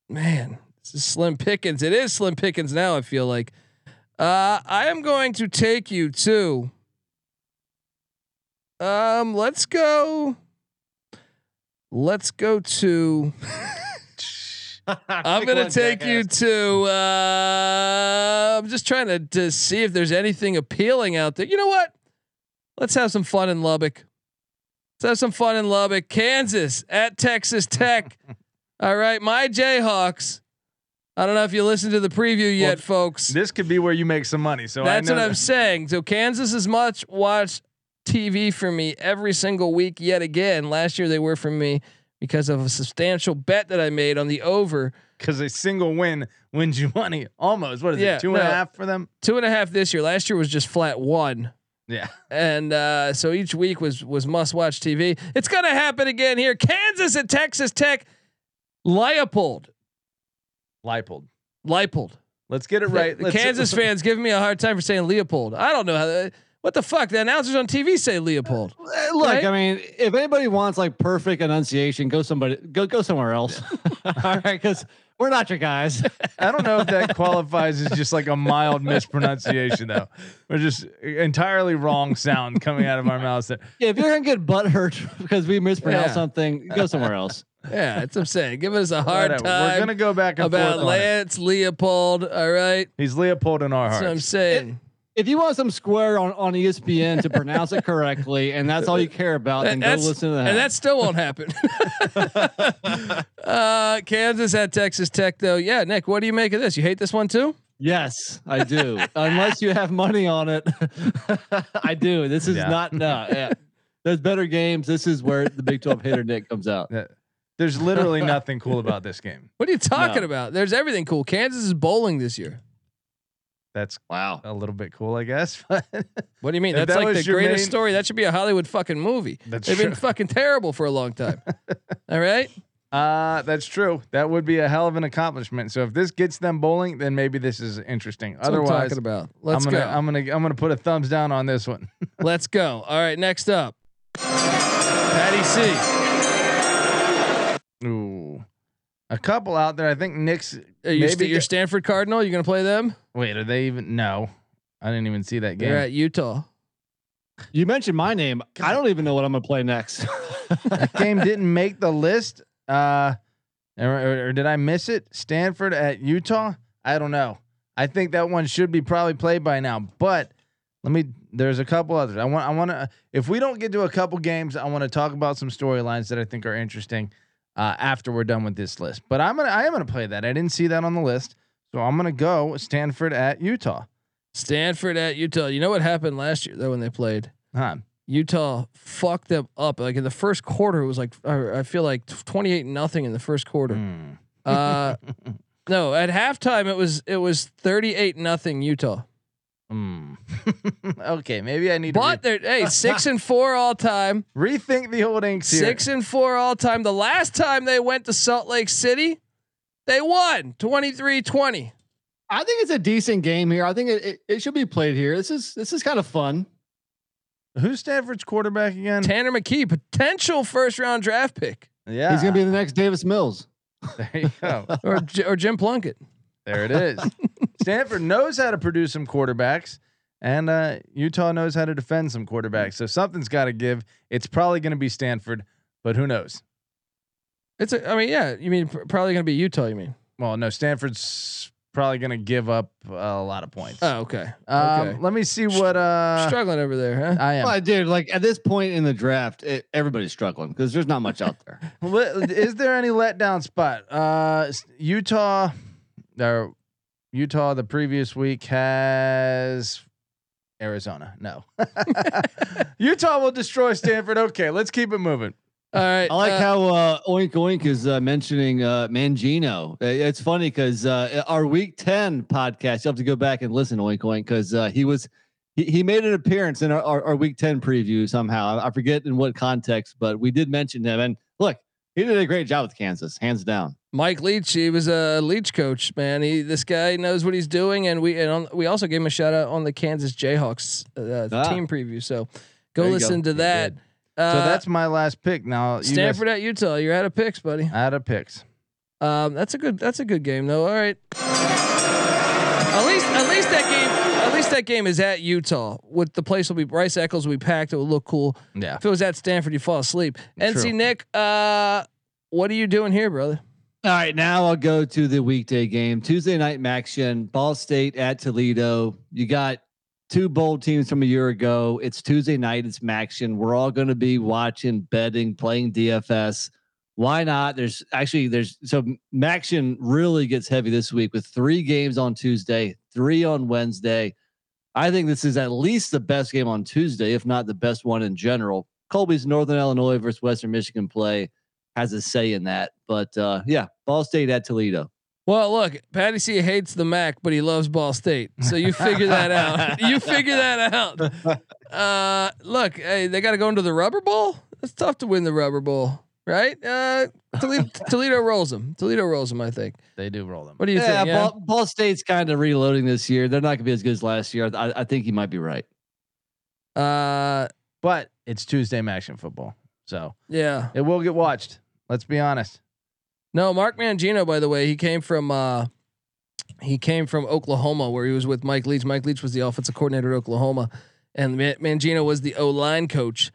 Man, this is slim pickings. It is slim pickings now. I feel like. Uh, I am going to take you to. Um, let's go. Let's go to. I'm gonna take you to. Uh, I'm just trying to to see if there's anything appealing out there. You know what? Let's have some fun in Lubbock. Let's have some fun in Lubbock, Kansas at Texas Tech. All right, my Jayhawks. I don't know if you listened to the preview yet, Well, folks. This could be where you make some money. So That's I know what I'm saying. So Kansas is much watched TV for me every single week yet again. Last year they were for me because of a substantial bet that I made on the over because a single win wins you money. Almost. What is Yeah, it? Two and a half for them. two and a half this year. Last year was just flat one. Yeah. And uh, so each week was was must watch TV. It's gonna happen again here. Kansas at Texas Tech. Leopold. Leipold. Leipold. Let's get it right. The Let's- Kansas fans giving me a hard time for saying Leopold. I don't know how. That, what the fuck? The announcers on TV say Leopold. Uh, Look, Right? I mean, if anybody wants like perfect enunciation, go somebody go go somewhere else. All right, because we're not your guys. I don't know if that qualifies as just like a mild mispronunciation though. We're just entirely wrong sound coming out of our mouths there. Yeah, if you're gonna get butt hurt because we mispronounce Yeah. something, go somewhere else. Yeah, that's what I'm saying. Give us a hard Whatever. time. We're gonna go back and about forth. on it. Lance Leopold. All right, He's Leopold in our that's what I'm hearts. saying. If you want some square on, on ESPN to pronounce it correctly, and that's all you care about, then And go listen to that. And that still won't happen. uh, Kansas at Texas Tech, though. Yeah, Nick, what do you make of this? You hate this one too? yes, I do. Unless you have money on it, I do. This is Yeah. not no. Yeah. There's better games. This is where the Big 12 hater Nick comes out. There's literally nothing cool about this game. What are you talking No. about? There's everything cool. Kansas is bowling this year. That's Wow. a little bit cool, I guess. But What do you mean? That's that like the greatest main- story. That should be a Hollywood fucking movie. That's They've been fucking terrible for a long time. All right. uh, that's true. That would be a hell of an accomplishment. So if this gets them bowling, then maybe this is interesting. That's what I'm Otherwise, talking about. Let's I'm gonna, go. I'm gonna I'm gonna put a thumbs down on this one. Let's go. All right. Next up, Patty C. Ooh, a couple out there. I think Nick's. Are you maybe st- your Stanford Cardinal? You're gonna play them? Wait, are they even? No, I didn't even see that game. They're at Utah. You mentioned my name. I don't even know what I'm gonna play next. that game didn't make the list. Uh, or, or- or did I miss it? Stanford at Utah. I don't know. I think that one should be probably played by now. But let me. There's a couple others. I want. I want to. If we don't get to a couple games, I want to talk about some storylines that I think are interesting uh, after we're done with this list. But I'm gonna. I am gonna play that. I didn't see that on the list, so I'm gonna go Stanford at Utah. Stanford at Utah. You know what happened last year though when they played? Huh. Utah fucked them up. Like in the first quarter, it was like I feel like twenty eight nothing in the first quarter. Hmm. Uh, no, at halftime it was it was thirty eight nothing Utah. Hmm. okay, maybe I need to. But to they're hey six and four all time. rethink the old inks here. Six and four all time. The last time they went to Salt Lake City, they won 23-20. I think it's a decent game here. I think it, it, it should be played here. This is this is kind of fun. Who's Stanford's quarterback again? Tanner McKee, potential first round draft pick, yeah, He's gonna be the next Davis Mills. there you go. or or Jim Plunkett. There it is. Stanford knows how to produce some quarterbacks, and uh, Utah knows how to defend some quarterbacks. So something's got to give. It's probably going to be Stanford, but who knows? It's a, I mean, yeah. You mean pr- probably going to be Utah? You mean? Well, no, Stanford's probably going to give up a lot of points. Oh, okay. um, okay. Let me see what uh, Struggling over there, huh? I am. Well, dude, like at this point in the draft, it, everybody's struggling because there's not much out there. Is there any letdown spot? Uh, s- Utah, or Utah the previous week has Arizona. No, Utah will destroy Stanford. Okay, let's keep it moving. All right. I like uh, how uh, Oink Oink is uh, mentioning uh, Mangino. Uh, It's funny because uh, our Week Ten podcast, you have to go back and listen to Oink Oink because uh, he was he, he made an appearance in our, our, our Week Ten preview somehow. I, I forget in what context, but we did mention him. And look, he did a great job with Kansas, hands down. Mike Leach. He was a Leach coach, man. He this guy knows what he's doing, and we and on, we also gave him a shout out on the Kansas Jayhawks uh, Ah. team preview. So go listen go. to that. Uh, So that's my last pick. Now you guys- Stanford at Utah. You're out of picks, buddy. out of picks. Um, that's a good. That's a good game, though. All right. At least, at least that game. At least that game is at Utah. With the place will be Rice-Eccles will be packed. It will look cool. Yeah. If it was at Stanford, you fall asleep. NC True. Nick, uh, what are you doing here, brother? All right, now I'll go to the weekday game. Tuesday night action, Ball State at Toledo. You got two bold teams from a year ago. It's Tuesday night, it's Maction. We're all going to be watching, betting, playing DFS. Why not? There's actually there's so Maction really gets heavy this week with three games on Tuesday, three on Wednesday. I think this is at least the best game on Tuesday, if not the best one in general. Colby's Northern Illinois versus Western Michigan play has a say in that. But uh, yeah, Ball State at Toledo. Well, look, Patty C hates the Mac, but he loves Ball State. So you figure that out. You figure that out. Uh, look, hey, they got to go into the Rubber Bowl. It's tough to win the Rubber Bowl, right? Uh, Toledo, Toledo rolls them. Toledo rolls them. I think. They do roll them. What do you yeah, think? Yeah? Ball, Ball State's kind of reloading this year. They're not going to be as good as last year. I, I think he might be right. Uh, But it's Tuesday action football, so yeah. it will get watched. Let's be honest. No, Mark Mangino, by the way, he came from uh, he came from Oklahoma, where he was with Mike Leach. Mike Leach was the offensive coordinator at Oklahoma, and Mangino was the O line coach.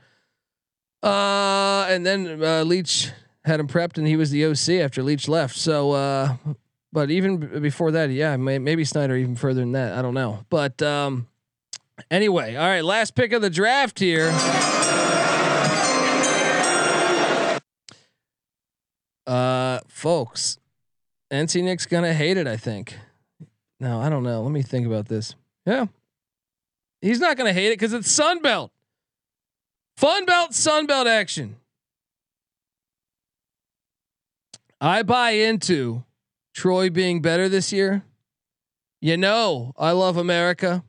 Uh, and then uh, Leach had him prepped, and he was the OC after Leach left. So, uh, but even b- before that, yeah, may- maybe Snyder even further than that. I don't know, but um, anyway, all right, last pick of the draft here. Uh, folks, NC Nick's gonna hate it. I think. No, I don't know. Let me think about this. Yeah, he's not gonna hate it because it's Sunbelt. Fun Belt, Sun Belt action. I buy into Troy being better this year. You know, I love America.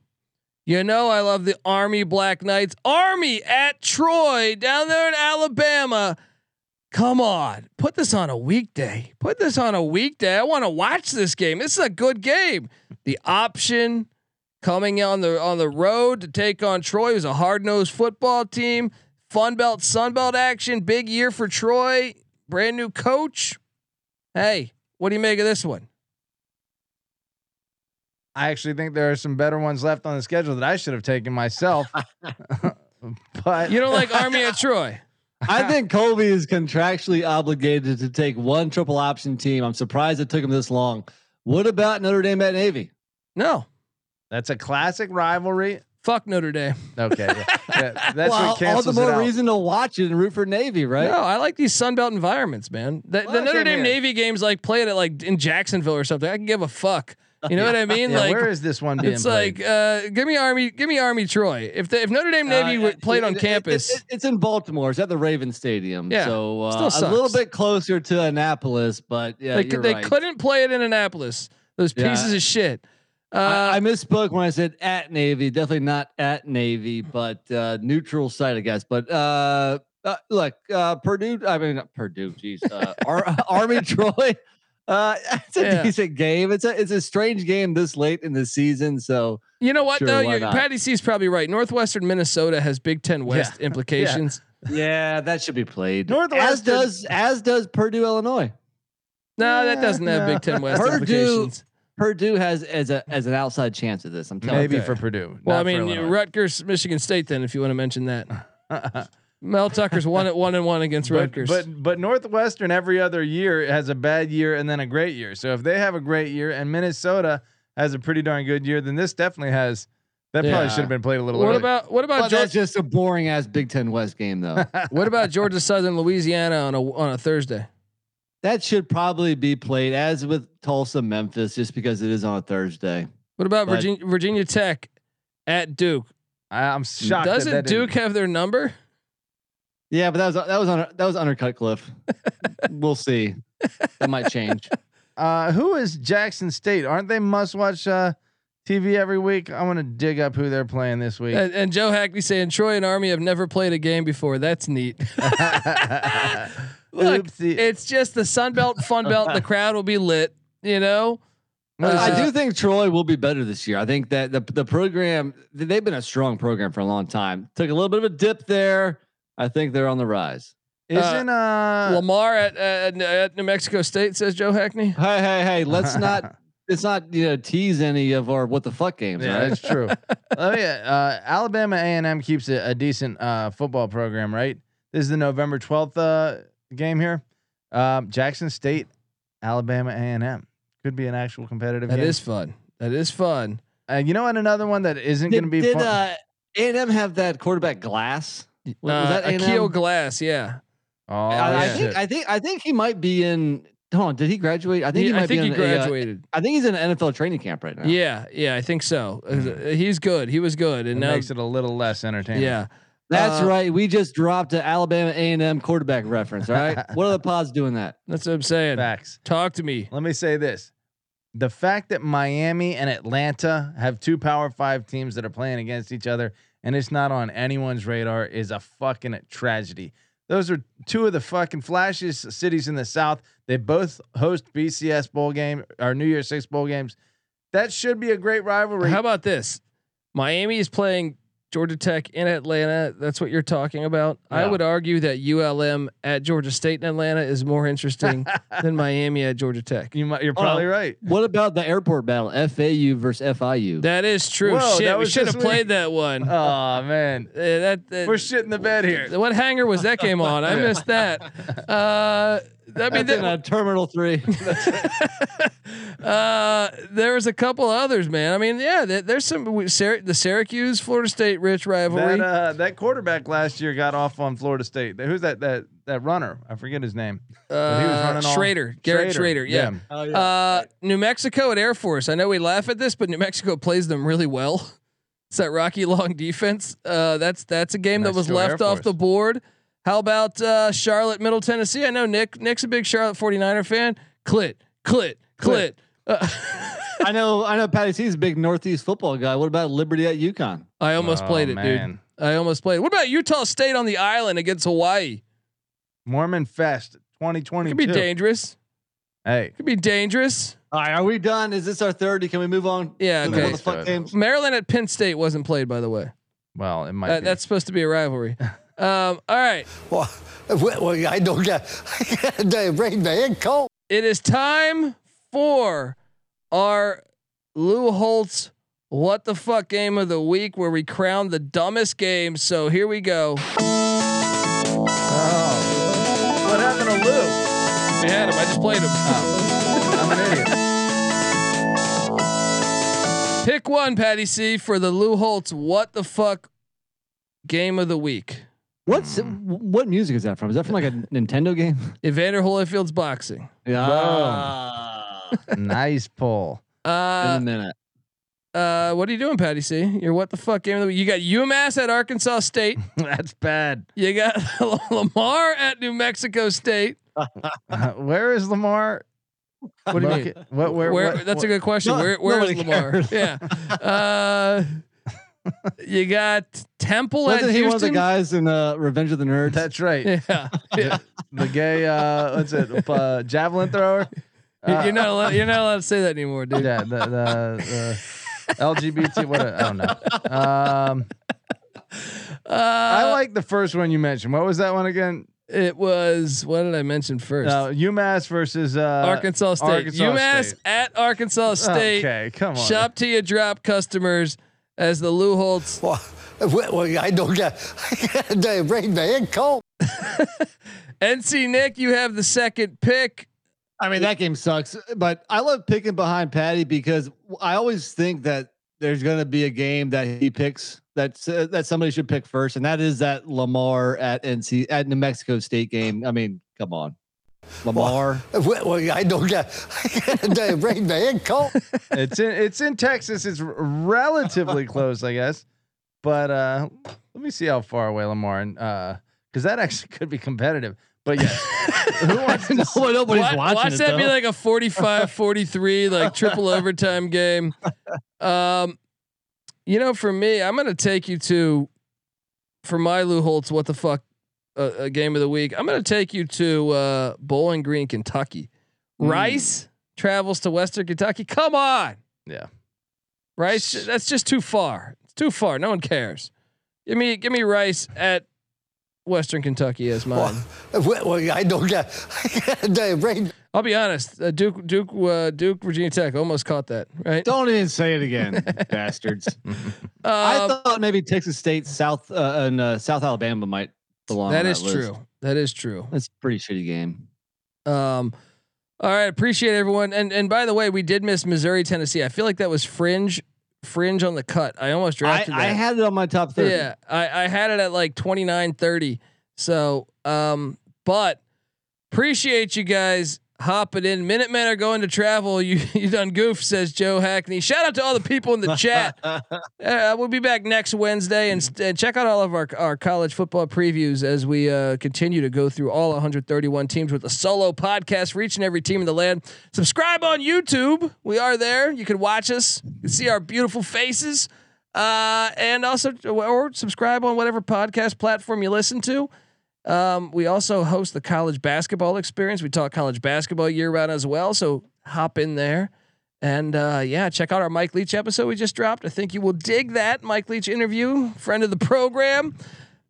You know, I love the Army Black Knights. Army at Troy down there in Alabama. Come on, put this on a weekday. Put this on a weekday. I want to watch this game. This is a good game. The option coming on the on the road to take on Troy was a hard nosed football team. Fun Belt, Sun Belt action. Big year for Troy. Brand new coach. Hey, what do you make of this one? I actually think there are some better ones left on the schedule that I should have taken myself. but You don't like Army at Troy? I think Colby is contractually obligated to take one triple option team. I'm surprised it took him this long. What about Notre Dame at Navy? No, That's a classic rivalry. fuck Notre Dame. Okay, yeah. Yeah, that's well, what all the more reason to watch it and root for Navy, right? No, I like these Sunbelt environments, man. The, Well, the Notre Dame here. Navy games, like playing it like in Jacksonville or something. I can give a fuck. You know what I mean? Yeah, like where is this one being it's played? like uh, give me Army, give me Army Troy. If the, if Notre Dame Navy Uh, played on it- it- campus, it- it's in Baltimore. It's at the Raven Stadium. Yeah, so uh, a little bit closer to Annapolis, but yeah, they they right. couldn't play it in Annapolis. Those Yeah. pieces of shit. Uh, I, I misspoke when I said at Navy. Definitely not at Navy, but uh, neutral site, I guess. But uh, uh, look, uh, Purdue. I mean, not Purdue. Jeez, uh, Ar- Army Troy. Uh, it's a Yeah. decent game. It's a it's a strange game this late in the season. So you know what Sure, though? why You're, not? Patty C's probably right. Northwestern Minnesota has Big Ten West implications. yeah, that should be played. As does as does Purdue, Illinois. No, that doesn't have Big Ten West Purdue- implications. Purdue has as a as an outside chance of this. I'm telling Maybe you. for Purdue. Well, I mean, Rutgers, Michigan State. Then, if you want to mention that, Mel Tucker's one at one and one against but, Rutgers. but but Northwestern every other year has a bad year and then a great year. So if they have a great year and Minnesota has a pretty darn good year, then this definitely has. That probably Yeah. should have been played a little what early. about what about But Georgia? that's just a boring ass Big Ten West game, though. What about Georgia Southern Louisiana on a on a Thursday? that should probably be played as with Tulsa, Memphis, just because it is on a Thursday. What about But- Virginia Virginia Tech at Duke? I, I'm shocked. Doesn't that didn't- Duke have their number? Yeah, but that was that was on that was under Cutcliffe. we'll see. That might change. Uh, who is Jackson State? Aren't they must watch uh, TV every week? I want to dig up who they're playing this week. And, and Joe Hackney saying Troy and Army have never played a game before. That's neat. Look, Oopsie. it's just the Sun Belt, Fun Belt. The crowd will be lit. You know. What is I do think Troy will be better this year. I think that the the program they've been a strong program for a long time. Took a little bit of a dip there. I think they're on the rise. Isn't uh, Lamar at, at at New Mexico State says Joe Hackney. Hey, hey, hey! Let's not let's not you know tease any of our what the fuck games. Yeah, right? that's true. oh yeah, uh, Alabama A and M keeps a, a decent uh, football program, right? This is the November twelfth uh, game here. Um, Jackson State, Alabama A and M could be an actual competitive That game. is fun. That is fun. Uh, you know what? Another one that isn't going to be did fun. uh, A&M have that quarterback Glass? Was, was Uh, that A&M? Aqeel Glass, yeah. oh, I, I think I think I think he might be in. Hold on, did he graduate? I think He- he, might I think be he in a, uh, graduated. I think he's in an NFL training camp right now. yeah, yeah, I think so. Uh, He's good. He was good, it and now, makes it a little less entertaining. yeah. That's Uh, right. We just dropped an Alabama A&M quarterback reference. All right, what are the pods doing that? That's what I'm saying. facts. Talk to me. Let me say this. The fact that Miami and Atlanta have two Power Five teams that are playing against each other and it's not on anyone's radar is a fucking tragedy. Those are two of the fucking flashiest cities in the South. They both host BCS bowl game or New Year's Six bowl games. That should be a great rivalry. How about this? Miami is playing Georgia Tech in Atlanta. That's what you're talking about. I would argue that ULM at Georgia State in Atlanta is more interesting than Miami at Georgia Tech. you might, you're probably on. right. What about the airport battle? FAU versus FIU. That is true. Whoa, Shit, we should have played that one. Oh man, Uh, that, that- we're shit in the bed here. What hanger was that game on? I missed that. Uh, I mean, That's in that, uh, Terminal Three. uh, there was a couple others, man. I mean, yeah, there, there's some we- Syr- the Syracuse Florida State rich rivalry. That uh, that quarterback last year got off on Florida State. Who's that? That that runner? I forget his name. but he was uh, running all- Shrader, Garrett Shrader, yeah. oh, Uh, New Mexico at Air Force. I know we laugh at this, but New Mexico plays them really well. It's that Rocky Long defense. Uh, that's that's a game that was left off the board. How about uh, Charlotte, Middle Tennessee? I know Nick. Nick's a big Charlotte 49er fan. Clit, clit, clit. Uh, I know. I know. Patty C's a big Northeast football guy. What about Liberty at UConn? I almost Oh, played it, man. dude. I almost played. it. What about Utah State on the island against Hawaii? Mormon Fest 2020 Could be dangerous. Hey, Could be dangerous. All right, are we done? Is this our thirty? Can we move on? Yeah, to okay. the fuck Let's do it. games? Maryland at Penn State wasn't played, by the way. well, it might That, be. that's supposed to be a rivalry. Um, all right. Well, well, I don't get. They bring the head cold. It is time for our Lou Holtz what the fuck game of the week where we crown the dumbest game. So here we go. Oh What happened to Lou. We had him. I just played him. I'm an idiot. Pick one, Patty C, for the Lou Holtz. What the fuck game of the week? What's what music is that from? Is that from like a Nintendo game? Evander Holyfield's boxing. Yeah. nice pull. In a Uh, minute. uh, what are you doing, Patty C? You're what the fuck game of the week? You got UMass at Arkansas State. That's bad. You got Lamar at New Mexico State. Uh, where is Lamar? What do you mean? What, where, Where, what- that's a good question. No, where where is Lamar? cares. Yeah. Uh, you got Temple Wasn't at he Houston. one of the guys in uh, Revenge of the Nerds? That's right. Yeah. yeah. The gay, uh, what's it? Uh, javelin thrower. Uh, you're not allowed, you're not allowed to say that anymore, dude. Yeah, the, the, the LGBT. What I don't know. Um, Uh, I like the first one you mentioned. What was that one again? it was what did I mention first? Uh, UMass versus uh, Arkansas State. Arkansas UMass State. at Arkansas State. Okay, come on. Shop till you drop customers as the Lou Holtz. Well, well, I don't get. They rain man cold. NC Nick, you have the second pick. I mean, that game sucks, but I love picking behind Patty because I always think that there's going to be a game that he picks that uh, that somebody should pick first, and that is that Lamar at NC at New Mexico State game. I mean, come on, Lamar. Well, I don't get. They rain man cold. it's in it's in Texas. It's relatively close, I guess. But uh, let me see how far away Lamar and uh, because that actually could be competitive. But yeah, who wants to? no, nobody's Wa- watching watch it, that be like a 45 43 like triple overtime game um you know for me i'm gonna take you to for my lou holtz what the fuck uh, a game of the week i'm gonna take you to uh bowling green kentucky Mm. rice travels to western kentucky come on Yeah. rice that's just too far it's too far no one cares give me give me rice at western kentucky as mine Well, I don't get. They rain. I'll be honest. Uh, Duke, Duke, uh, Duke, Virginia Tech almost caught that. Right. Don't even say it again, bastards. I Um, thought maybe Texas State, South uh, and uh, South Alabama might belong. that is list. true. That is true. That's a pretty shitty game. Um, all right. Appreciate everyone. And and by the way, we did miss Missouri, Tennessee. I feel like that was fringe, fringe on the cut. I almost drafted I that. had it on my top thirty. Yeah, I, I had it at like 29, 30. So, um, but appreciate you guys hopping in. Minutemen are going to travel. You you done goof, says Joe Hackney. Shout out to all the people in the chat. Uh, we'll be back next Wednesday and, and check out all of our, our college football previews as we uh, continue to go through all 131 teams with a solo podcast, reaching every team in the land. Subscribe on YouTube. We are there. You can watch us, you can see our beautiful faces. Uh, and also, or subscribe on whatever podcast platform you listen to. Um, we also host the college basketball experience. We talk college basketball year round as well. So hop in there. And uh, yeah, check out our Mike Leach episode we just dropped. I think you will dig that Mike Leach interview, friend of the program.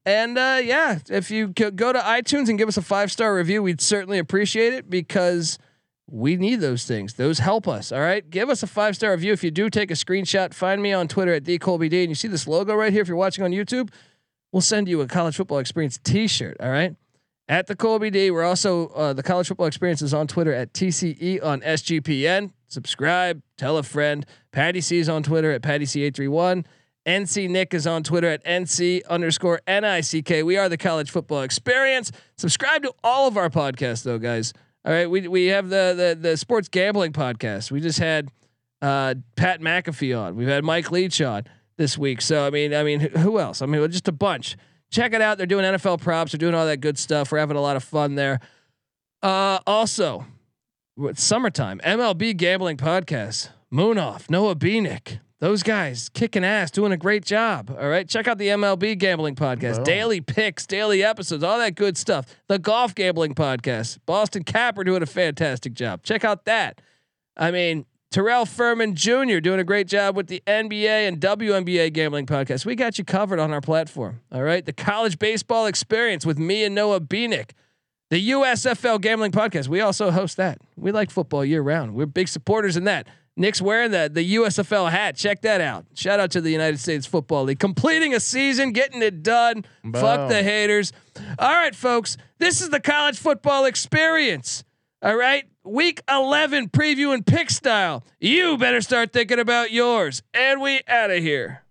And uh, yeah, if you go to iTunes and give us a five star review, we'd certainly appreciate it because we need those things. Those help us. All right, give us a five star review. If you do, take a screenshot. Find me on Twitter at dcolbyd, and you see this logo right here. If you're watching on YouTube, we'll send you a college football experience T-shirt. All right. At the Colby D, we're also uh, the college football experience is on Twitter at TCE on SGPN. Subscribe, tell a friend. Patty C is on Twitter at Patty C831. NC Nick is on Twitter at NC underscore NICK. We are the college football experience. Subscribe to all of our podcasts though, guys. All right. We, we have the, the, the sports gambling podcast. We just had uh, Pat McAfee on. We've had Mike Leach on this week. So, I mean, I mean, who- else? I mean, just a bunch. Check it out. They're doing NFL props. They're doing all that good stuff. We're having a lot of fun there. Uh, also, it's summertime. MLB gambling podcast. Moon off. Noah Beanick. Those guys kicking ass, doing a great job. All right. Check out the MLB gambling podcast. Daily picks, daily episodes, all that good stuff. The golf gambling podcast. Boston Capper doing a fantastic job. Check out that. I mean, Terrell Furman Jr. doing a great job with the NBA and WNBA gambling podcast. We got you covered on our platform. All right. The college baseball experience with me and Noah Beanick. the USFL Gambling Podcast. We also host that. We like football year round. We're big supporters in that. Nick's wearing the the USFL hat. Check that out. Shout out to the United States Football League, completing a season, getting it done. Fuck the haters. All right, folks. This is the college football experience. All right, week eleven preview and pick style. You better start thinking about yours. And we out of here.